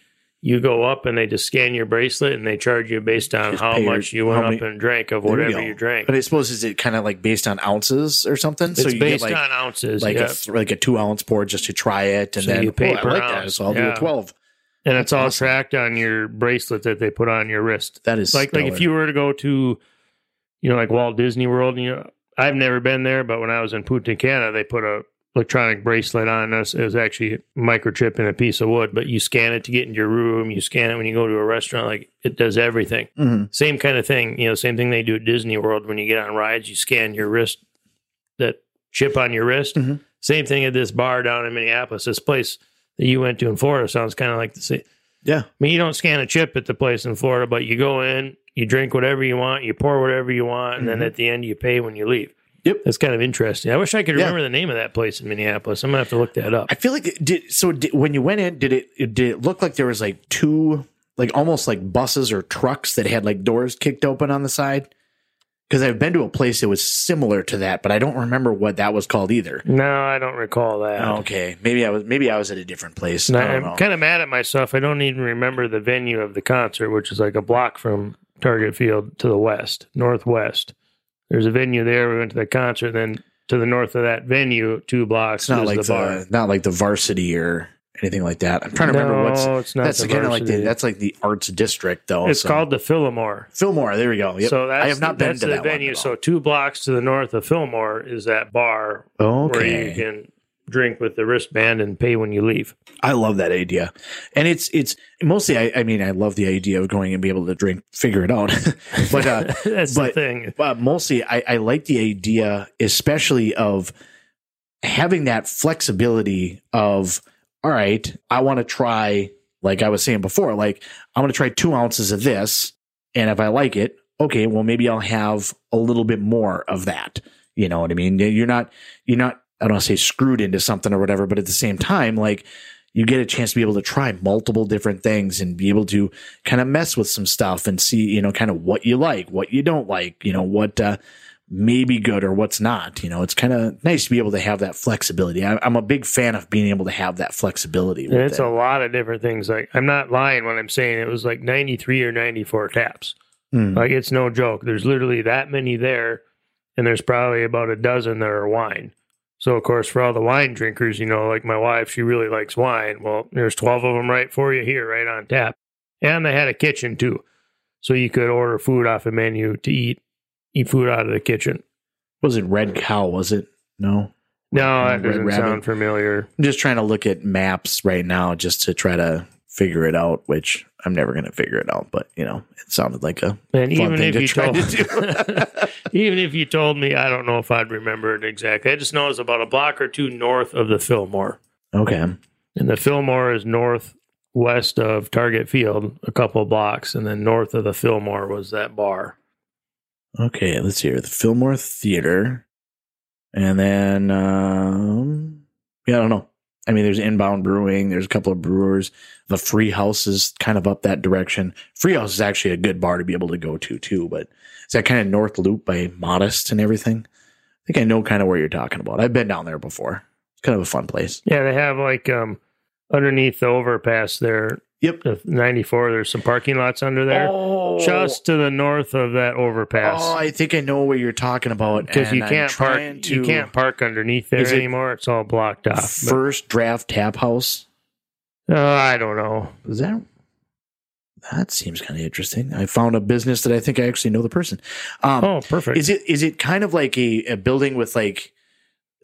you go up and they just scan your bracelet and they charge you based on Just how much you went up many- and drank of There you whatever you drank But I suppose is it kind of like based on ounces or something? it's so you based get like on ounces like yeah. a like a two ounce pour just to try it, and So then you pay oh, I per like ounce. that, so I'll do a twelve. and it's all awesome. tracked on your bracelet that they put on your wrist. That is like like if you were to go to, you know, like Walt Disney World, and you know, I've never been there, but when I was in Punta Cana, they put a electronic bracelet on us. It was actually a microchip in a piece of wood, but you scan it to get into your room. You scan it when you go to a restaurant. Like it does everything. Mhm. Same kind of thing. You know, same thing they do at Disney World when you get on rides. You scan your wrist, that chip on your wrist. Mhm. Same thing at this bar down in Minneapolis. This place that you went to in Florida sounds kind of like the same. Yeah, I mean, you don't scan a chip at the place in Florida, but you go in, you drink whatever you want, you pour whatever you want, and then Mhm. at the end you pay when you leave. Yep. That's kind of interesting. I wish I could Yeah. remember the name of that place in Minneapolis. I'm gonna have to look that up. I feel like it did. So did, when you went in, did it, it did it look like there was like two, like almost like buses or trucks that had like doors kicked open on the side? Because I've been to a place that was similar to that, but I don't remember what that was called either. No, I don't recall that. Okay, maybe I was maybe I was at a different place. And I I don't know. am kind of mad at myself. I don't even remember the venue of the concert, which is like a block from Target Field to the west, northwest. There's a venue there. We went to the concert, then to the north of that venue, two blocks It's not is like the the, bar. not like the varsity or anything like that. I'm trying to remember what's it's not that's kind of like the that's like the arts district though. It's so- called the Fillmore. Fillmore. There we go. Yep. So that's I have not been that's to the that venue. So two blocks to the north of Fillmore is that bar where you can drink with the wristband and pay when you leave. I love that idea, and it's it's mostly. I, I mean, I love the idea of going and be able to drink, figure it out. <laughs> but uh, <laughs> that's the thing. but mostly, I, I like the idea, especially of having that flexibility of all right, I want to try. Like I was saying before, like I'm gonna try two ounces of this, and if I like it, okay, well maybe I'll have a little bit more of that. You know what I mean? You're not you're not I don't want to say screwed into something or whatever, but at the same time, like you get a chance to be able to try multiple different things and be able to kind of mess with some stuff and see, you know, kind of what you like, what you don't like, you know, what uh, may be good or what's not. You know, it's kind of nice to be able to have that flexibility. I, I'm a big fan of being able to have that flexibility. And it's it. a lot of different things. Like I'm not lying when I'm saying it was like 93 or 94 taps. Mm. Like it's no joke. There's literally that many there, and there's probably about a dozen that are wine. So of course, for all the wine drinkers, you know, like my wife, she really likes wine. Well, there's 12 of them right for you here, right on tap, and they had a kitchen too, so you could order food off a menu to eat, eat food out of the kitchen. was it Red Cow? Was it? No. No, Red that doesn't Rabbit. sound familiar. I'm just trying to look at maps right now just to try to figure it out, which I'm never going to figure it out. But you know, it sounded like a And fun even if to you try told, to <laughs> even if you told me, I don't know if I'd remember it exactly. I just know it's about a block or two north of the Fillmore, okay. and the Fillmore is northwest of Target Field, a couple of blocks, and then north of the Fillmore was that bar. Okay, let's see here. The Fillmore Theater. And then, um, yeah, I don't know. I mean, there's Inbound Brewing. There's a couple of brewers. The Free House is kind of up that direction. Free House is actually a good bar to be able to go to, too. But is that kind of North Loop by Modist and everything? I think I know kind of where you're talking about. I've been down there before. It's kind of a fun place. Yeah, they have like um underneath the overpass there, Yep. the 94. There's some parking lots under there, Oh, just to the north of that overpass. oh, I think I know what you're talking about. because you can't park, trying you can't park underneath there it anymore. It's all blocked off. But- First Draft Tap House. Uh, I don't know. Is that that seems kind of interesting. I found a business that I think I actually know the person. Um, Oh, perfect. is it is it kind of like a, a building with like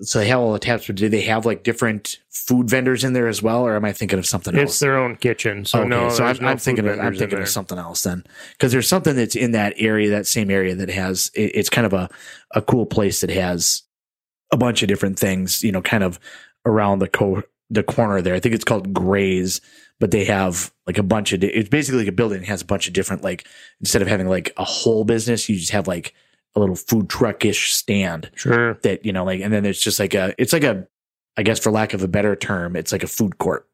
so they have all the taps, but do they have like different food vendors in there as well, or am I thinking of something else? it's their own kitchen. So okay, no, so I'm, no I'm thinking of, I'm thinking of something else then, because there's something that's in that area, that same area that has it, it's kind of a a cool place that has a bunch of different things, you know, kind of around the co the corner there. I think it's called Graze, but they have like a bunch of. di- It's basically like a building that has a bunch of different like instead of having like a whole business, you just have like a little food truckish stand Sure. that you know like, and then it's just like a it's like a I guess for lack of a better term, it's like a food court.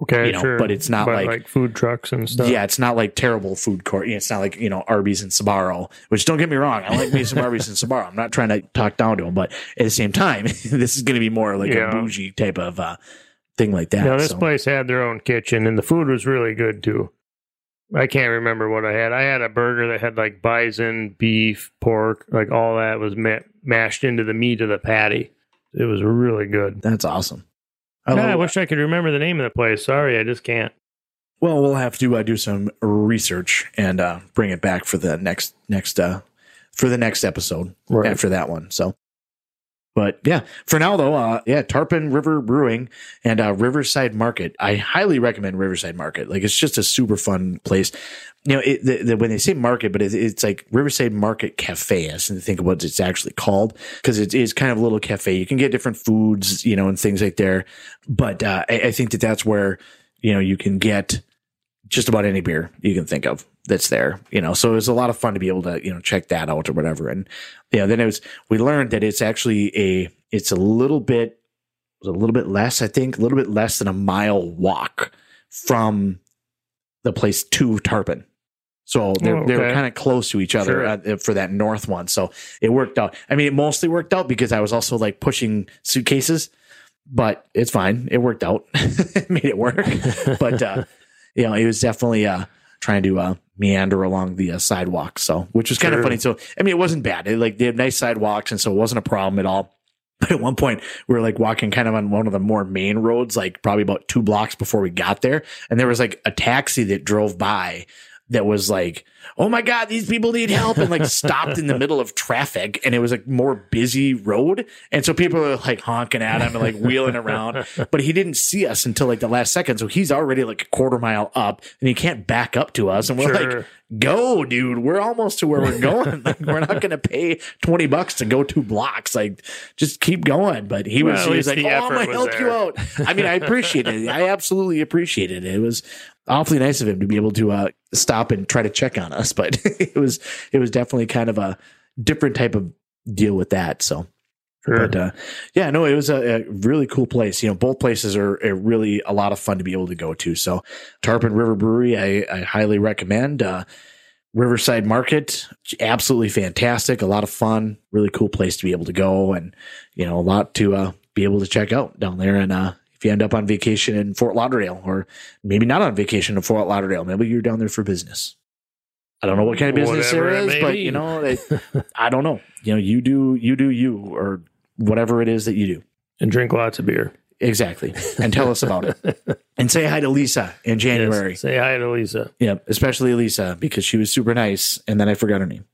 Okay, You know, sure. but it's not But like- food trucks and stuff. Yeah, it's not like terrible food court. It's not like you know Arby's and Sbarro. Which don't get me wrong, I like me some Arby's and Sbarro. I'm not trying to talk down to them, but at the same time, <laughs> this is going to be more like Yeah. a bougie type of uh, thing like that. Now this so. place had their own kitchen, and the food was really good too. I can't remember what I had. I had a burger that had like bison, beef, pork, like all that was ma- mashed into the meat of the patty. It was really good. That's awesome. I God, I wish I could remember the name of the place. Sorry, I just can't. well, we'll have to uh, do some research and uh, bring it back for the next next uh, for the next episode Right. after that one. So, but yeah, for now though, uh, yeah, Tarpon River Brewing and uh, Riverside Market. I highly recommend Riverside Market. Like it's just a super fun place. You know, it, the, the, when they say market, but it, it's like Riverside Market Cafe. I to think of what it's actually called because it is kind of a little cafe. You can get different foods, you know, and things like there. But uh, I, I think that that's where you know you can get just about any beer you can think of that's there, you know. So it was a lot of fun to be able to, you know, check that out or whatever. And yeah, then it was we learned that it's actually a it's a little bit it a little bit less, I think, a little bit less than a mile walk from the place to Tarpon. So they're Oh, they were kind of close to each other Sure. for that north one. So it worked out. I mean, it mostly worked out because I was also like pushing suitcases, but it's fine. It worked out. <laughs> it made it work. <laughs> but uh, you know, it was definitely uh, trying to uh, meander along the uh, sidewalk. So, which was kind of funny. So, I mean, it wasn't bad. It, like they have nice sidewalks, and so it wasn't a problem at all. <laughs> But at one point, we were like walking kind of on one of the more main roads, like probably about two blocks before we got there, and there was like a taxi that drove by that was like, "Oh my god, these people need help!" and like stopped in the middle of traffic, and it was a more busy road, and so people were like honking at him and like wheeling around, but he didn't see us until like the last second, so he's already like a quarter mile up, and he can't back up to us, and we're Sure. like, "Go, dude! We're almost to where we're <laughs> going. like, we're not going to pay twenty bucks to go two blocks. Like, just keep going." But he was, well, he was like, "Oh, I'm going to help you out." I mean, I appreciated it. I absolutely appreciated it. It was awfully nice of him to be able to uh, stop and try to check on us, <laughs> but it was it was definitely kind of a different type of deal with that. So, Sure. but uh, yeah, no, it was a, a really cool place. You know, both places are, are really a lot of fun to be able to go to. So, Tarpon River Brewery, I, I highly recommend. Uh, Riverside Market, absolutely fantastic. A lot of fun, really cool place to be able to go, and you know, a lot to uh, be able to check out down there. And uh, if you end up on vacation in Fort Lauderdale, or maybe not on vacation in Fort Lauderdale, maybe you're down there for business. I don't know what kind of business Whatever there it is, but be. you know, it, <laughs> I don't know. You know, you do you do you, or whatever it is that you do. and drink lots of beer. Exactly. And tell us about it. <laughs> And say hi to Lisa in January. Yes. Say hi to Lisa. Yeah, especially Lisa because she was super nice and then I forgot her name.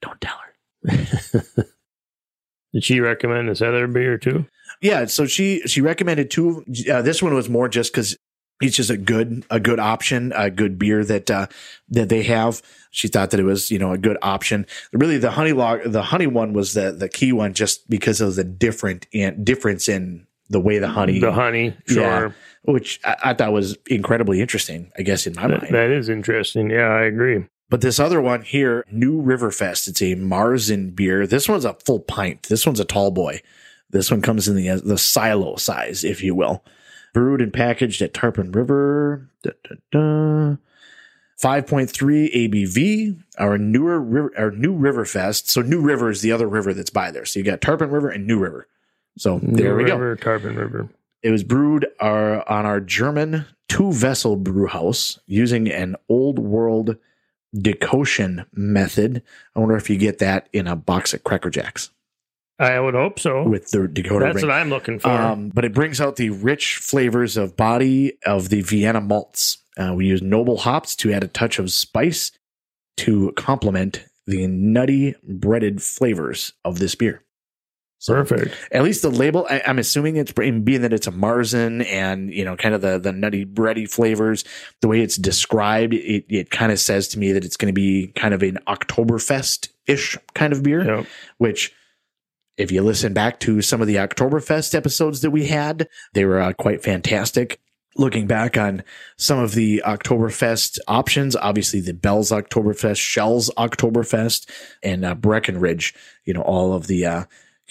Don't tell her. <laughs> Did she recommend this other beer too? Yeah, so she she recommended two uh, this one was more just cuz it's just a good a good option, a good beer that uh that they have. She thought that it was, you know, a good option. Really the honey log the honey one was the the key one just because of the different in, difference in the way the honey The honey, sure. Yeah. which I, I thought was incredibly interesting, I guess in my That- mind. that is interesting. Yeah, I agree. But this other one here, New Riverfest, it's a Märzen beer. This one's a full pint. This one's a tall boy. This one comes in the the silo size, if you will. Brewed and packaged at Tarpon River. Da, da, da. 5.3 ABV. Our newer river, our new Riverfest. So New River is the other river that's by there. So you got Tarpon River and New River. So there New we go. River, Tarpon River. It was brewed our, on our German two vessel brew house using an old world decoction method. I wonder if you get that in a box of Cracker Jacks I would hope so. with the Dakota That's ring. what I'm looking for. Um, but it brings out the rich flavors of body of the Vienna malts Uh, we use noble hops to add a touch of spice to complement the nutty breaded flavors of this beer. Perfect. At least the label, I, I'm assuming it's being that it's a Märzen and you know, kind of the the nutty bready flavors. The way it's described, it it kind of says to me that it's going to be kind of an Oktoberfest ish kind of beer, Yep. which. If you listen back to some of the Oktoberfest episodes that we had, they were uh, quite fantastic. Looking back on some of the Oktoberfest options, obviously the Bell's Oktoberfest, Schell's Oktoberfest, and uh, Breckenridge, you know, all of the uh,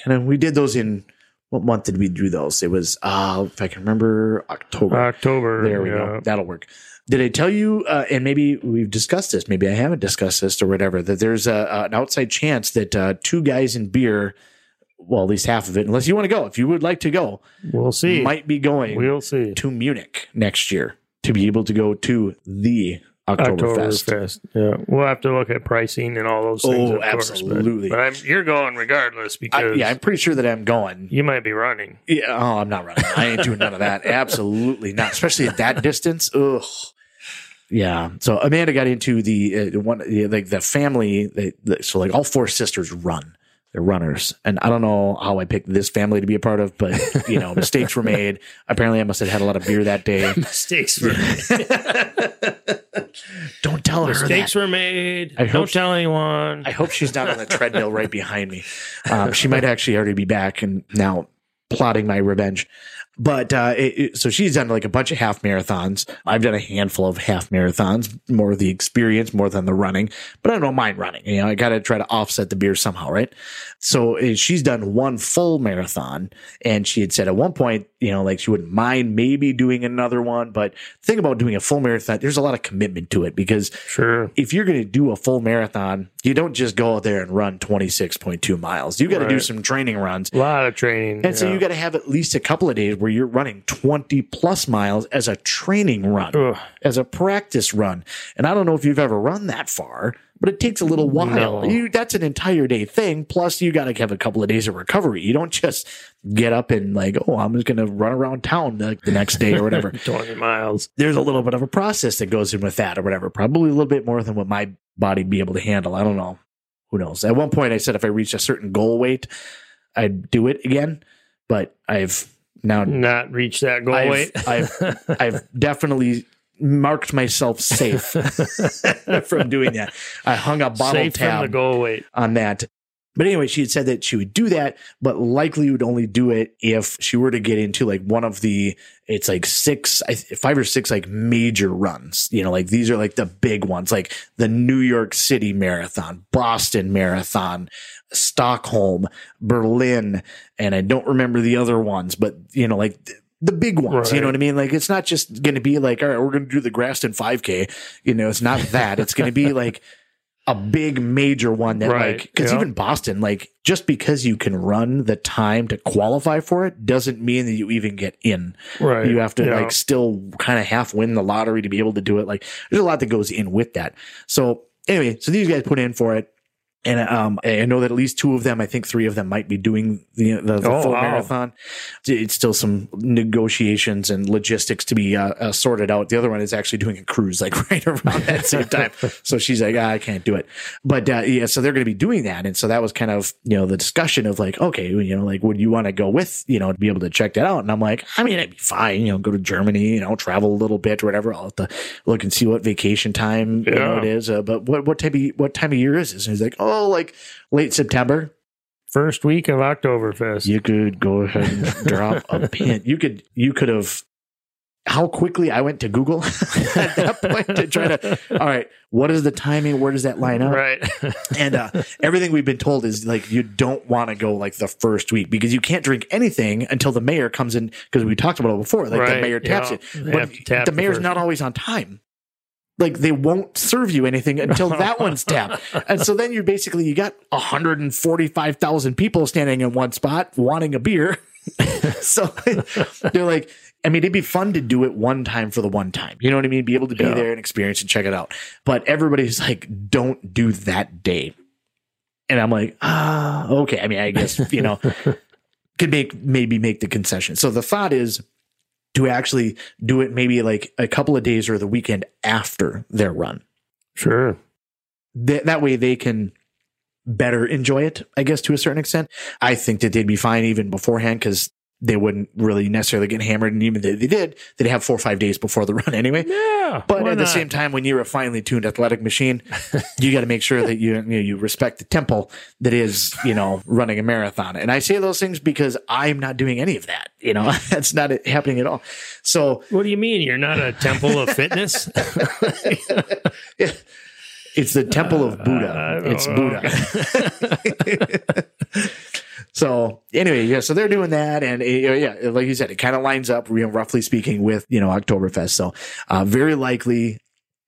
kind of, we did those in, what month did we do those? It was, uh, if I can remember, October. October. There we yeah. go. That'll work. Did I tell you, uh, and maybe we've discussed this, maybe I haven't discussed this or whatever, that there's a, an outside chance that uh, two guys in beer, well, at least half of it, unless you want to go, if you would like to go, We'll see. might be going we'll see. to Munich next year to be able to go to the Oktoberfest. Oktoberfest. Yeah, we'll have to look at pricing and all those things. Oh, of course, but- absolutely. But, I'm, you're going regardless I, because yeah, I'm pretty sure that I'm going. you might be running. Yeah, oh, I'm not running. I ain't doing none of that. Absolutely not. Especially at that distance. Ugh. Yeah. So Amanda got into the uh, one, the, like the family. They, the, so like all four sisters run. They're runners, and I don't know how I picked this family to be a part of, but you know, mistakes were <laughs> made. Apparently, I must have had a lot of beer that day. <laughs> Mistakes were made. <laughs> Don't tell her mistakes were made. I Don't she- tell anyone. I hope she's not on the treadmill right behind me. Um, she might actually already be back and now plotting my revenge. But uh, it, it- so she's done like a bunch of half marathons. I've done a handful of half marathons, more of the experience, more than the running. But I don't mind running. You know, I got to try to offset the beer somehow, right? So uh, she's done one full marathon, and she had said at one point, you know, like she wouldn't mind maybe doing another one. But the thing about doing a full marathon, there's a lot of commitment to it because sure. if you're going to do a full marathon, you don't just go out there and run 26.2 miles. You got to do some training runs. A lot of training. And so you got to have at least a couple of days where you're running 20 plus miles as a training run, Ugh. as a practice run. And I don't know if you've ever run that far, but it takes a little while. No. You, that's an entire day thing. Plus, you got to have a couple of days of recovery. You don't just get up and like, oh, I'm just going to run around town the, the next day or whatever. <laughs> 20 miles. there's a little bit of a process that goes in with that or whatever. Probably a little bit more than what my body be able to handle. I don't know. Who knows? At one point, I said if I reached a certain goal weight, I'd do it again. But I've now Not reached that goal I've, weight. I've I've <laughs> definitely marked myself safe <laughs> from doing that. I hung a bottle Safe tab goal weight. on that. But anyway, she had said that she would do that, but likely would only do it if she were to get into like one of the, it's like six, five or six like major runs. You know, like these are like the big ones, like the New York City Marathon, Boston Marathon, Stockholm, Berlin, and I don't remember the other ones, but you know, like the big ones. You know what I mean? Like it's not just going to be like, all right, we're going to do the Graston 5K. You know, it's not that. it's going to be <laughs> like a big major one that Right, like because yeah. even Boston, like just because you can run the time to qualify for it doesn't mean that you even get in. Right. You have to Yeah. like still kind of half win the lottery to be able to do it. Like there's a lot that goes in with that. So anyway, so these guys put in for it. And um, I know that at least two of them, I think three of them might be doing the the, the Oh, full wow. marathon. It's still some negotiations and logistics to be uh, uh, sorted out. The other one is actually doing a cruise like <laughs> right around that same time. <laughs> So she's like, ah, I can't do it. But uh, yeah, so they're going to be doing that, and so that was kind of you know the discussion of like, okay, you know, like would you want to go with you know to be able to check that out? And I'm like, I mean, it'd be fine. You know, go to Germany, you know, travel a little bit or whatever. I'll have to look and see what vacation time you know it is. Uh, but what what time of what time of year is this? And he's like, oh, like late September. First week of Oktoberfest. You could go ahead and <laughs> drop a pin. You could you could have how quickly I went to Google <laughs> at that point to try to all right, what is the timing? Where does that line up? Right. And uh, everything we've been told is like you don't want to go like the first week because you can't drink anything until the mayor comes in because we talked about it before. Like the mayor taps yeah. it, but tap the the mayor's first not always on time. Like they won't serve you anything until <laughs> that one's tapped, and so then you're basically you got 145,000 people standing in one spot wanting a beer. <laughs> so <laughs> they're like, I mean, it'd be fun to do it one time for the one time. You know what I mean? Be able to be Yeah. there and experience and check it out. But everybody's like, don't do that day. And I'm like, ah, okay. I mean, I guess, you know, could make maybe make the concession. So the thought is to actually do it maybe like a couple of days or the weekend after their run. Sure. Th- that way they can better enjoy it, I guess, to a certain extent. I think that they'd be fine even beforehand because they wouldn't really necessarily get hammered. And even if they did, they'd have four or five days before the run <laughs> anyway. Yeah. But at the same time, when you're a finely tuned athletic machine, <laughs> you got to make sure that you, you know, you respect the temple that is, you know, running a marathon. And I say those things because I'm not doing any of that. You know, <laughs> that's not happening at all. So What do you mean? You're not a temple of fitness? it's the temple of Uh, Buddha. It's Buddha. So anyway, yeah, so they're doing that, and uh, yeah, like you said, it kind of lines up, you know, roughly speaking, with you know Oktoberfest. So uh, very likely,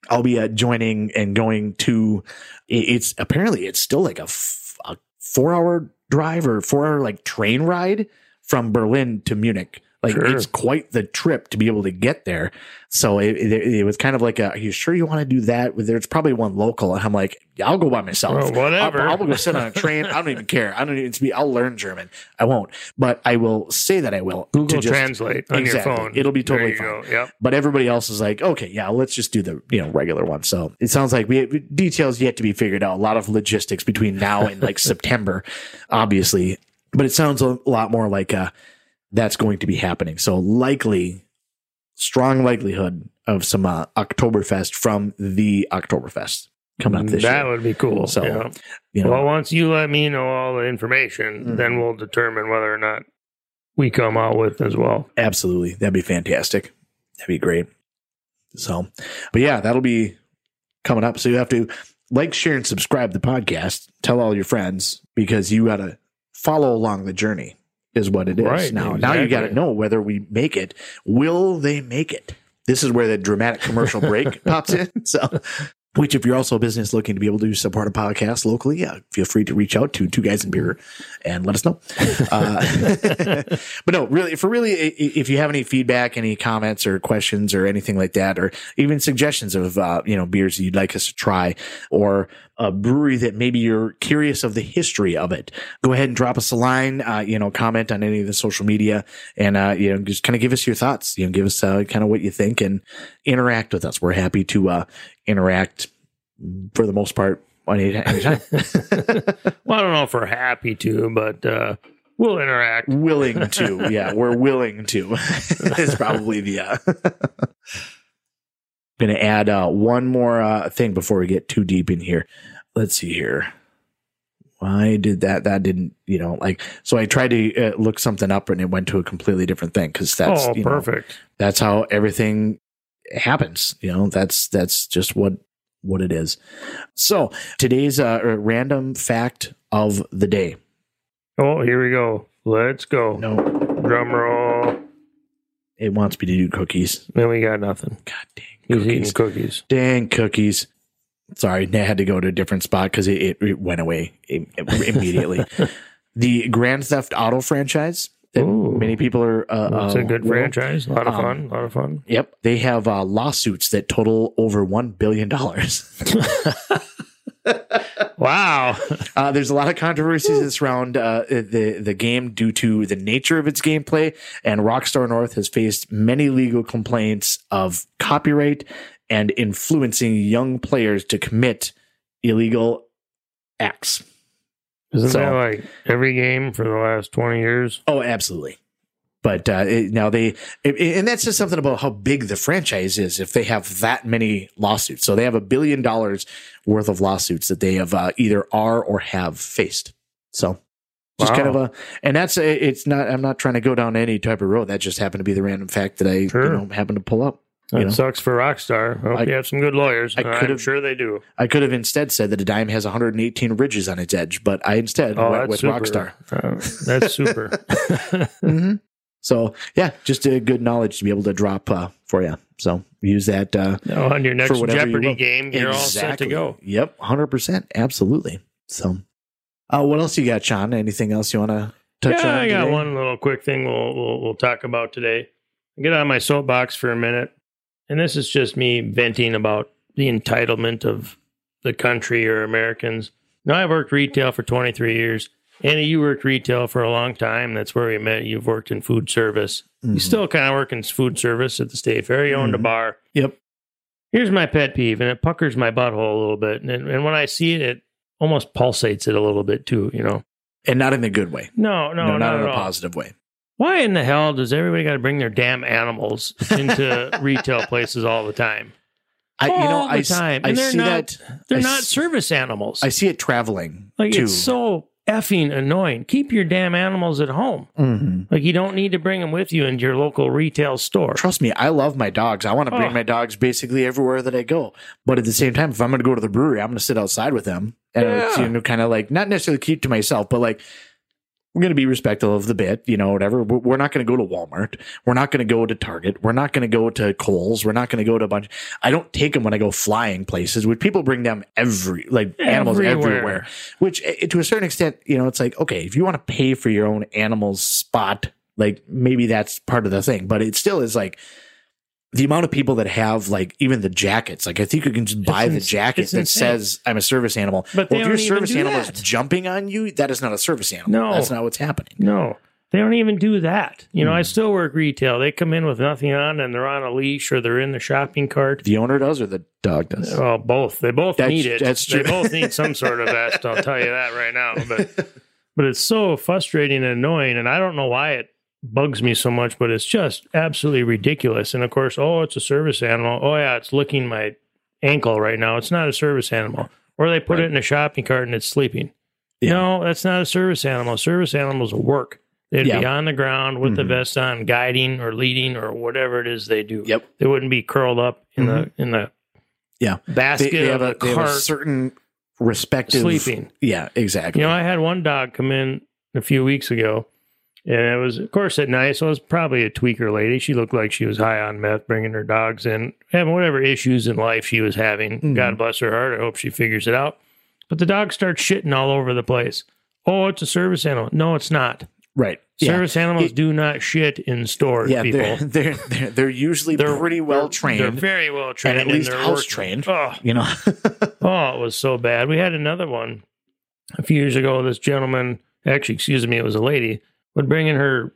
I'll be uh, joining and going to. It's apparently it's still like a, f- a four hour drive or four hour like train ride from Berlin to Munich. Like Sure. it's quite the trip to be able to get there. So it, it, it was kind of like, a, are you sure you want to do that? There's probably one local, and I'm like, yeah, I'll go by myself. Well, whatever. I'll, I'll go sit on a train. I don't even care. I don't even speak. I'll learn German. I won't, but I will say that I will. Google just- Translate on Exactly. your phone. It'll be totally fine. Yep. But everybody else is like, okay, yeah, let's just do the you know regular one. So it sounds like we details yet to be figured out. A lot of logistics between now and like <laughs> September, obviously. But it sounds a lot more like uh, that's going to be happening. So likely, strong likelihood of some uh, Oktoberfest from the Oktoberfest coming up this that year. would be cool. So, yeah. You know, Well, once you let me know all the information, Mhm. then we'll determine whether or not we come out with as well. Absolutely. That'd be fantastic. That'd be great. So, but yeah, that'll be coming up. So you have to like, share, and subscribe the podcast. Tell all your friends because you got to follow along the journey, is what it is. Right, now, now you got to know whether we make it. Will they make it? This is where the dramatic commercial break <laughs> pops in. So, which, if you're also a business looking to be able to support a podcast locally, yeah, feel free to reach out to Two Guys in Beer and let us know. Uh, <laughs> but no, really, for really, if you have any feedback, any comments or questions or anything like that, or even suggestions of, uh, you know, beers you'd like us to try or a brewery that maybe you're curious of the history of it, go ahead and drop us a line, uh, you know, comment on any of the social media and, uh, you know, just kind of give us your thoughts, you know, give us, uh, kind of what you think and interact with us. We're happy to, uh, interact for the most part anytime. <laughs> <laughs> Well, I don't know if we're happy to, but uh, we'll interact. willing to yeah we're willing to <laughs> is probably the uh gonna add uh one more uh thing before we get too deep in here let's see here why did that that didn't you know like so i tried to uh, look something up and it went to a completely different thing because that's oh, you know, perfect. that's how everything happens you know that's that's just what what it is so today's uh random fact of the day Oh, here we go. Let's go. no Drum roll. It wants me to do cookies Then we got nothing. God dang He's cookies. eating cookies. Dang cookies. Sorry, I had to go to a different spot because it, it, it went away immediately. <laughs> the Grand Theft Auto franchise that Ooh. many people are. Uh, It's uh, a good franchise. A lot of Um, fun. A lot of fun. Yep, they have uh, lawsuits that total over one billion dollars. <laughs> <laughs> Wow. <laughs> Uh, there's a lot of controversies that surround uh, the the game due to the nature of its gameplay, and Rockstar North has faced many legal complaints of copyright and influencing young players to commit illegal acts. Isn't So- that like every game for the last 20 years? Oh, absolutely. But uh, it, now they, it, and that's just something about how big the franchise is. If they have that many lawsuits, so they have a billion dollars worth of lawsuits that they have uh, either are or have faced. So just kind of a, and that's a, it's not. I'm not trying to go down any type of road. That just happened to be the random fact that I Sure. you know happened to pull up. That know? sucks for Rockstar. Hope I- you have some good lawyers. I I'm could've- sure they do. I could have instead said that a dime has 118 ridges on its edge, but I instead Oh, went with super. Rockstar. Uh, that's super. <laughs> hmm So yeah, just a good knowledge to be able to drop uh, for you. So use that uh, Now, on your next whatever you Jeopardy game, you're all set to go. Yep, hundred percent, absolutely. So, uh, what else you got, Sean? Anything else you want to touch yeah, on? I got today? one little quick thing we'll, we'll we'll talk about today. Get on my soapbox for a minute, and this is just me venting about the entitlement of the country or Americans. Now, I've worked retail for 23 years, Andy, you worked retail for a long time. That's where we met. You've worked in food service. You Mhm. still kind of work in food service at the state fair. You owned a Mhm. bar. Yep. Here's my pet peeve, and it puckers my butthole a little bit. And, and when I see it, it almost pulsates it a little bit too. You know? and not in a good way. No, no, No, not, in a all. positive way. Why in the hell does everybody got to bring their damn animals <laughs> into retail places all the time? I, you know, All the I, time. I And they're see not- that. They're I not s- service animals. I see it traveling like too. it's so effing annoying. Keep your damn animals at home. Mhm. Like you don't need to bring them with you into your local retail store. Trust me, I love my dogs. I want to bring Oh. my dogs basically everywhere that I go. But at the same time, if I'm going to go to the brewery, I'm going to sit outside with them and it's, Yeah. you know, kind of like not necessarily keep to myself, but like we're going to be respectful of the bit, you know, whatever. We're not going to go to Walmart. We're not going to go to Target. We're not going to go to Kohl's. We're not going to go to a bunch. I don't take them when I go flying places. Which people bring them every like animals Everywhere. everywhere. Which eh, to a certain extent, you know, it's like okay, if you want to pay for your own animal's spot, like maybe that's part of the thing. But it still is like the amount of people that have like even the jackets. Like I think you can just buy the jacket that insane. says I'm a service animal. But well, they if your service animal that. is jumping on you, that is not a service animal. No. that's not what's happening. No, they don't even do that. You know, I Hmm. still work retail. They come in with nothing on and they're on a leash or they're in the shopping cart. The owner does or the dog does. Well, both. They both That's- need it. that's They true. both need some sort of vest. I'll tell you that right now. But <laughs> but it's so frustrating and annoying, and I don't know why it bugs me so much. But it's just absolutely ridiculous. And of course, oh, it's a service animal. Oh yeah, it's licking my ankle right now. It's not a service animal. Or they put Right. it in a shopping cart and it's sleeping. Yeah. No, that's not a service animal. Service animals work. They'd be on the ground with the Mhm. vest on, guiding or leading or whatever it is they do. Yep. They wouldn't be curled up in the in the Yeah. basket They, they have of a, the they have a cart certain respective sleeping. Yeah, exactly. You know, I had one dog come in a few weeks ago, and it was, of course, at night. So it was probably a tweaker lady. She looked like she was high on meth, bringing her dogs in, having whatever issues in life she was having. Mhm. God bless her heart. I hope she figures it out. But the dog starts shitting all over the place. Oh, it's a service animal. No, it's not. right. Yeah. Service animals It- do not shit in stores, Yeah, people. they're, <laughs> they're they're they're usually pretty well trained. They're very well trained. and at least they're house trained. Oh, You know, <laughs> Oh, it was so bad. We had another one a few years ago. This gentleman, actually, excuse me, it was a lady, would bring in her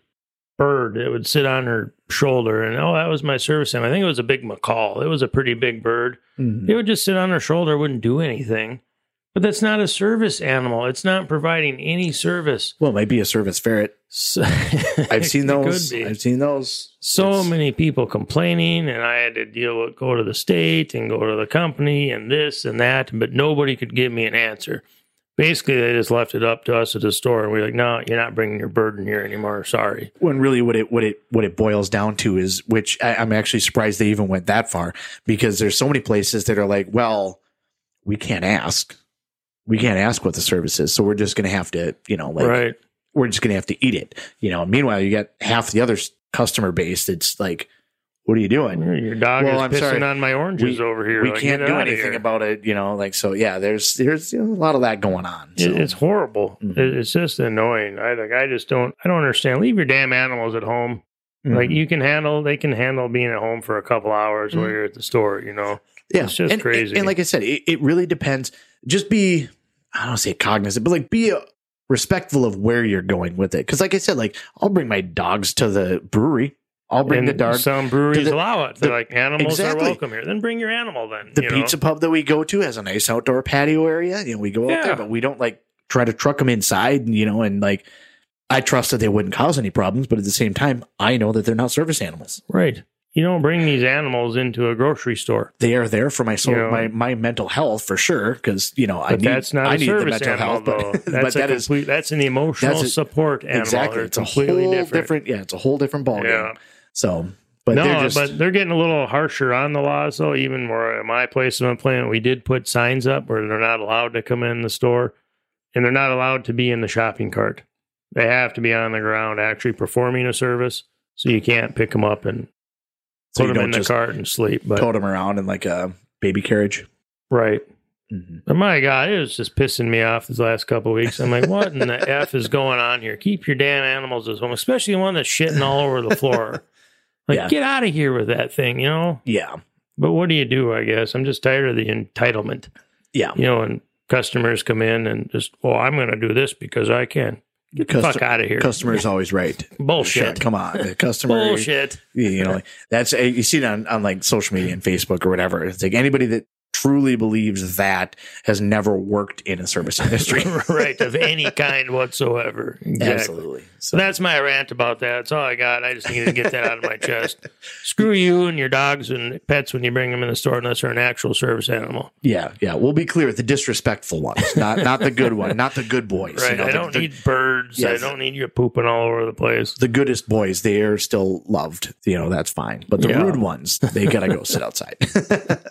bird. It would sit on her shoulder, and oh, that was my service animal. I think it was a big macaw. It was a pretty big bird. Mhm. It would just sit on her shoulder, wouldn't do anything. But that's not a service animal. It's not providing any service. well, it might be a service ferret. So, <laughs> I've seen those. I've seen those. so It's- many people complaining and i had to deal with go to the state and go to the company and this and that but nobody could give me an answer basically they just left it up to us at the store and we are like no you're not bringing your burden here anymore. Sorry. When really what it what it what it boils down to is which I, I'm actually surprised they even went that far because there's so many places that are like, well, we can't ask, we can't ask what the service is, so we're just gonna have to, you know, like right. we're just gonna have to eat it, you know. Meanwhile, you got half the other customer base that's like, what are you doing? your dog Well, is I'm pissing sorry. on my oranges over here We Like, can't do anything about it, you know. Like so, yeah. There's there's you know, a lot of that going on. So. It- It's horrible. Mhm. It's just annoying. I like. I just don't. I don't understand. Leave your damn animals at home. Mhm. Like you can handle. They can handle being at home for a couple hours while Mhm. you're at the store. You know. Yeah, It's just and, crazy. And, and like I said, it, it really depends. Just be, I don't say cognizant, but like be uh, respectful of where you're going with it. Because like I said, like I'll bring my dogs to the brewery. I'll bring And the dog. Some breweries the- allow it. They're the- like animals Exactly. are welcome here. Then bring your animal. Then The you know? pizza pub that we go to has a nice outdoor patio area. You know, we go out Yeah. there, but we don't like try to truck them inside. You know, and like I trust that they wouldn't cause any problems, but at the same time, I know that they're not service animals. Right. You don't bring these animals into a grocery store. They are there for my soul, You know. my my mental health for sure. Because you know, I need that's not I a need the service mental animal, health, though. but, <laughs> That's but a that is complete. That's an emotional that's a- support animal. exactly it's a completely whole different. different. yeah it's a whole different ballgame Yeah. So but no, they're just but they're getting a little harsher on the laws, though. Even where at my place of employment, we did put signs up where they're not allowed to come in the store, and they're not allowed to be in the shopping cart. They have to be on the ground, actually performing a service. So you can't pick them up and so put them in the cart and sleep. But tote them around in like a baby carriage right, mm-hmm. But my God, it was just pissing me off these last couple of weeks. I'm like, what in the f is going on here? Keep your damn animals at home, especially the one that's shitting all over the floor. <laughs> Like, Yeah. get out of here with that thing, you know. yeah But what do you do? I guess I'm just tired of the entitlement. yeah you know, and customers come in and just, well, I'm going to do this because I can. Get the fuck out of here. Customer is always right. <laughs> Bullshit. Come on, the customer. <laughs> Bullshit. You know, that's eh, you see it on, on like social media and Facebook or whatever. It's like anybody that truly believes that has never worked in a service <laughs> industry. right. Of any kind whatsoever. Exactly. Absolutely. So that's my rant about that. That's all I got. I just needed to get that out of my chest. <laughs> Screw you and your dogs and pets when you bring them in the store unless they're an actual service animal. Yeah, yeah. We'll be clear: the disrespectful ones, not not the good one, not the good boys. you know, I the- don't the, need birds. Yes. I don't need you pooping all over the place. the goodest boys. They are still loved. You know, that's fine. But the Yeah. rude ones, they gotta go sit outside. <laughs>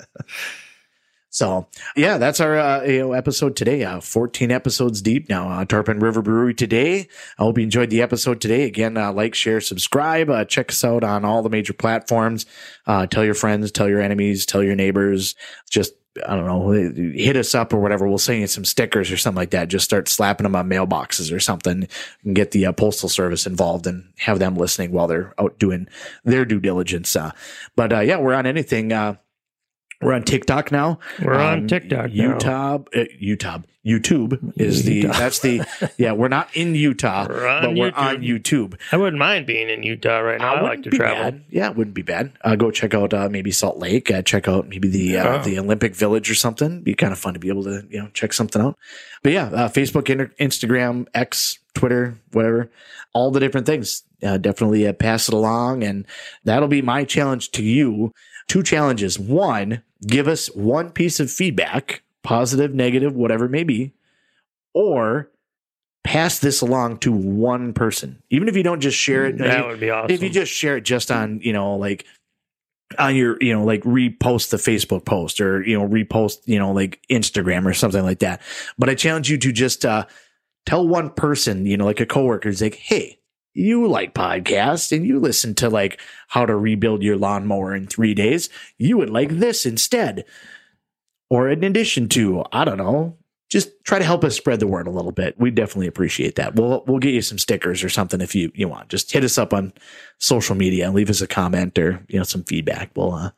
So yeah, that's our uh, you know, episode today. Uh, 14 episodes deep now. Uh, Tarpon River Brewery today. I hope you enjoyed the episode today. Again, uh, like, share, subscribe. Uh, check us out on all the major platforms. Uh, tell your friends, tell your enemies, tell your neighbors. Just I don't know, hit us up or whatever. We'll send you some stickers or something like that. Just start slapping them on mailboxes or something and get the uh, postal service involved and have them listening while they're out doing their due diligence. Uh, but uh, yeah, we're on anything. We're on TikTok now. We're on Um, TikTok now. Utah, uh, Utah, YouTube is the Utah. that's the yeah. We're not in Utah, We're but we're YouTube. on YouTube. I wouldn't mind being in Utah right now. I, like wouldn't to travel. Bad. Yeah, it wouldn't be bad. Uh, go check out uh, maybe Salt Lake. Uh, check out maybe the uh, Yeah. the Olympic Village or something. Be kind of fun to be able to you know check something out. But yeah, uh, Facebook, Inter- Instagram, X, Twitter, whatever, all the different things. Uh, definitely uh, pass it along, and that'll be my challenge to you. Two challenges. One, give us one piece of feedback, positive, negative, whatever it may be, or pass this along to one person. Even if you don't just share it, That would be awesome. if you just share it just on you know like on your you know like repost the facebook post or you know repost you know like instagram or something like that but i challenge you to just uh tell one person you know like a coworker is like hey you like podcasts and you listen to like how to rebuild your lawnmower in three days you would like this instead or in addition to i don't know just try to help us spread the word a little bit. We definitely appreciate that. We'll we'll get you some stickers or something if you you want. Just hit us up on social media and leave us a comment or you know some feedback. We'll uh,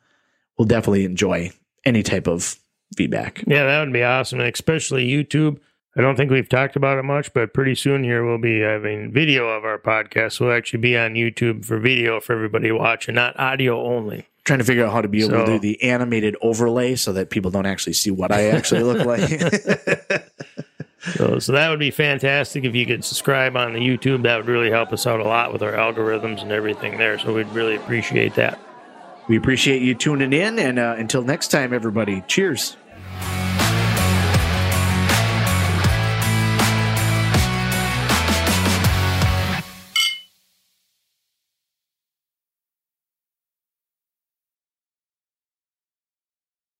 we'll definitely enjoy any type of feedback. yeah, that would be awesome, and especially YouTube. I don't think we've talked about it much, but pretty soon here we'll be having video of our podcast. We'll actually be on YouTube for video for everybody watching, not audio only. Trying to figure out how to be able to do the animated overlay so that people don't actually see what I actually look like. <laughs> So, so that would be fantastic if you could subscribe on the YouTube. That would really help us out a lot with our algorithms and everything there. So we'd really appreciate that. we appreciate you tuning in, and uh, until next time, everybody, cheers.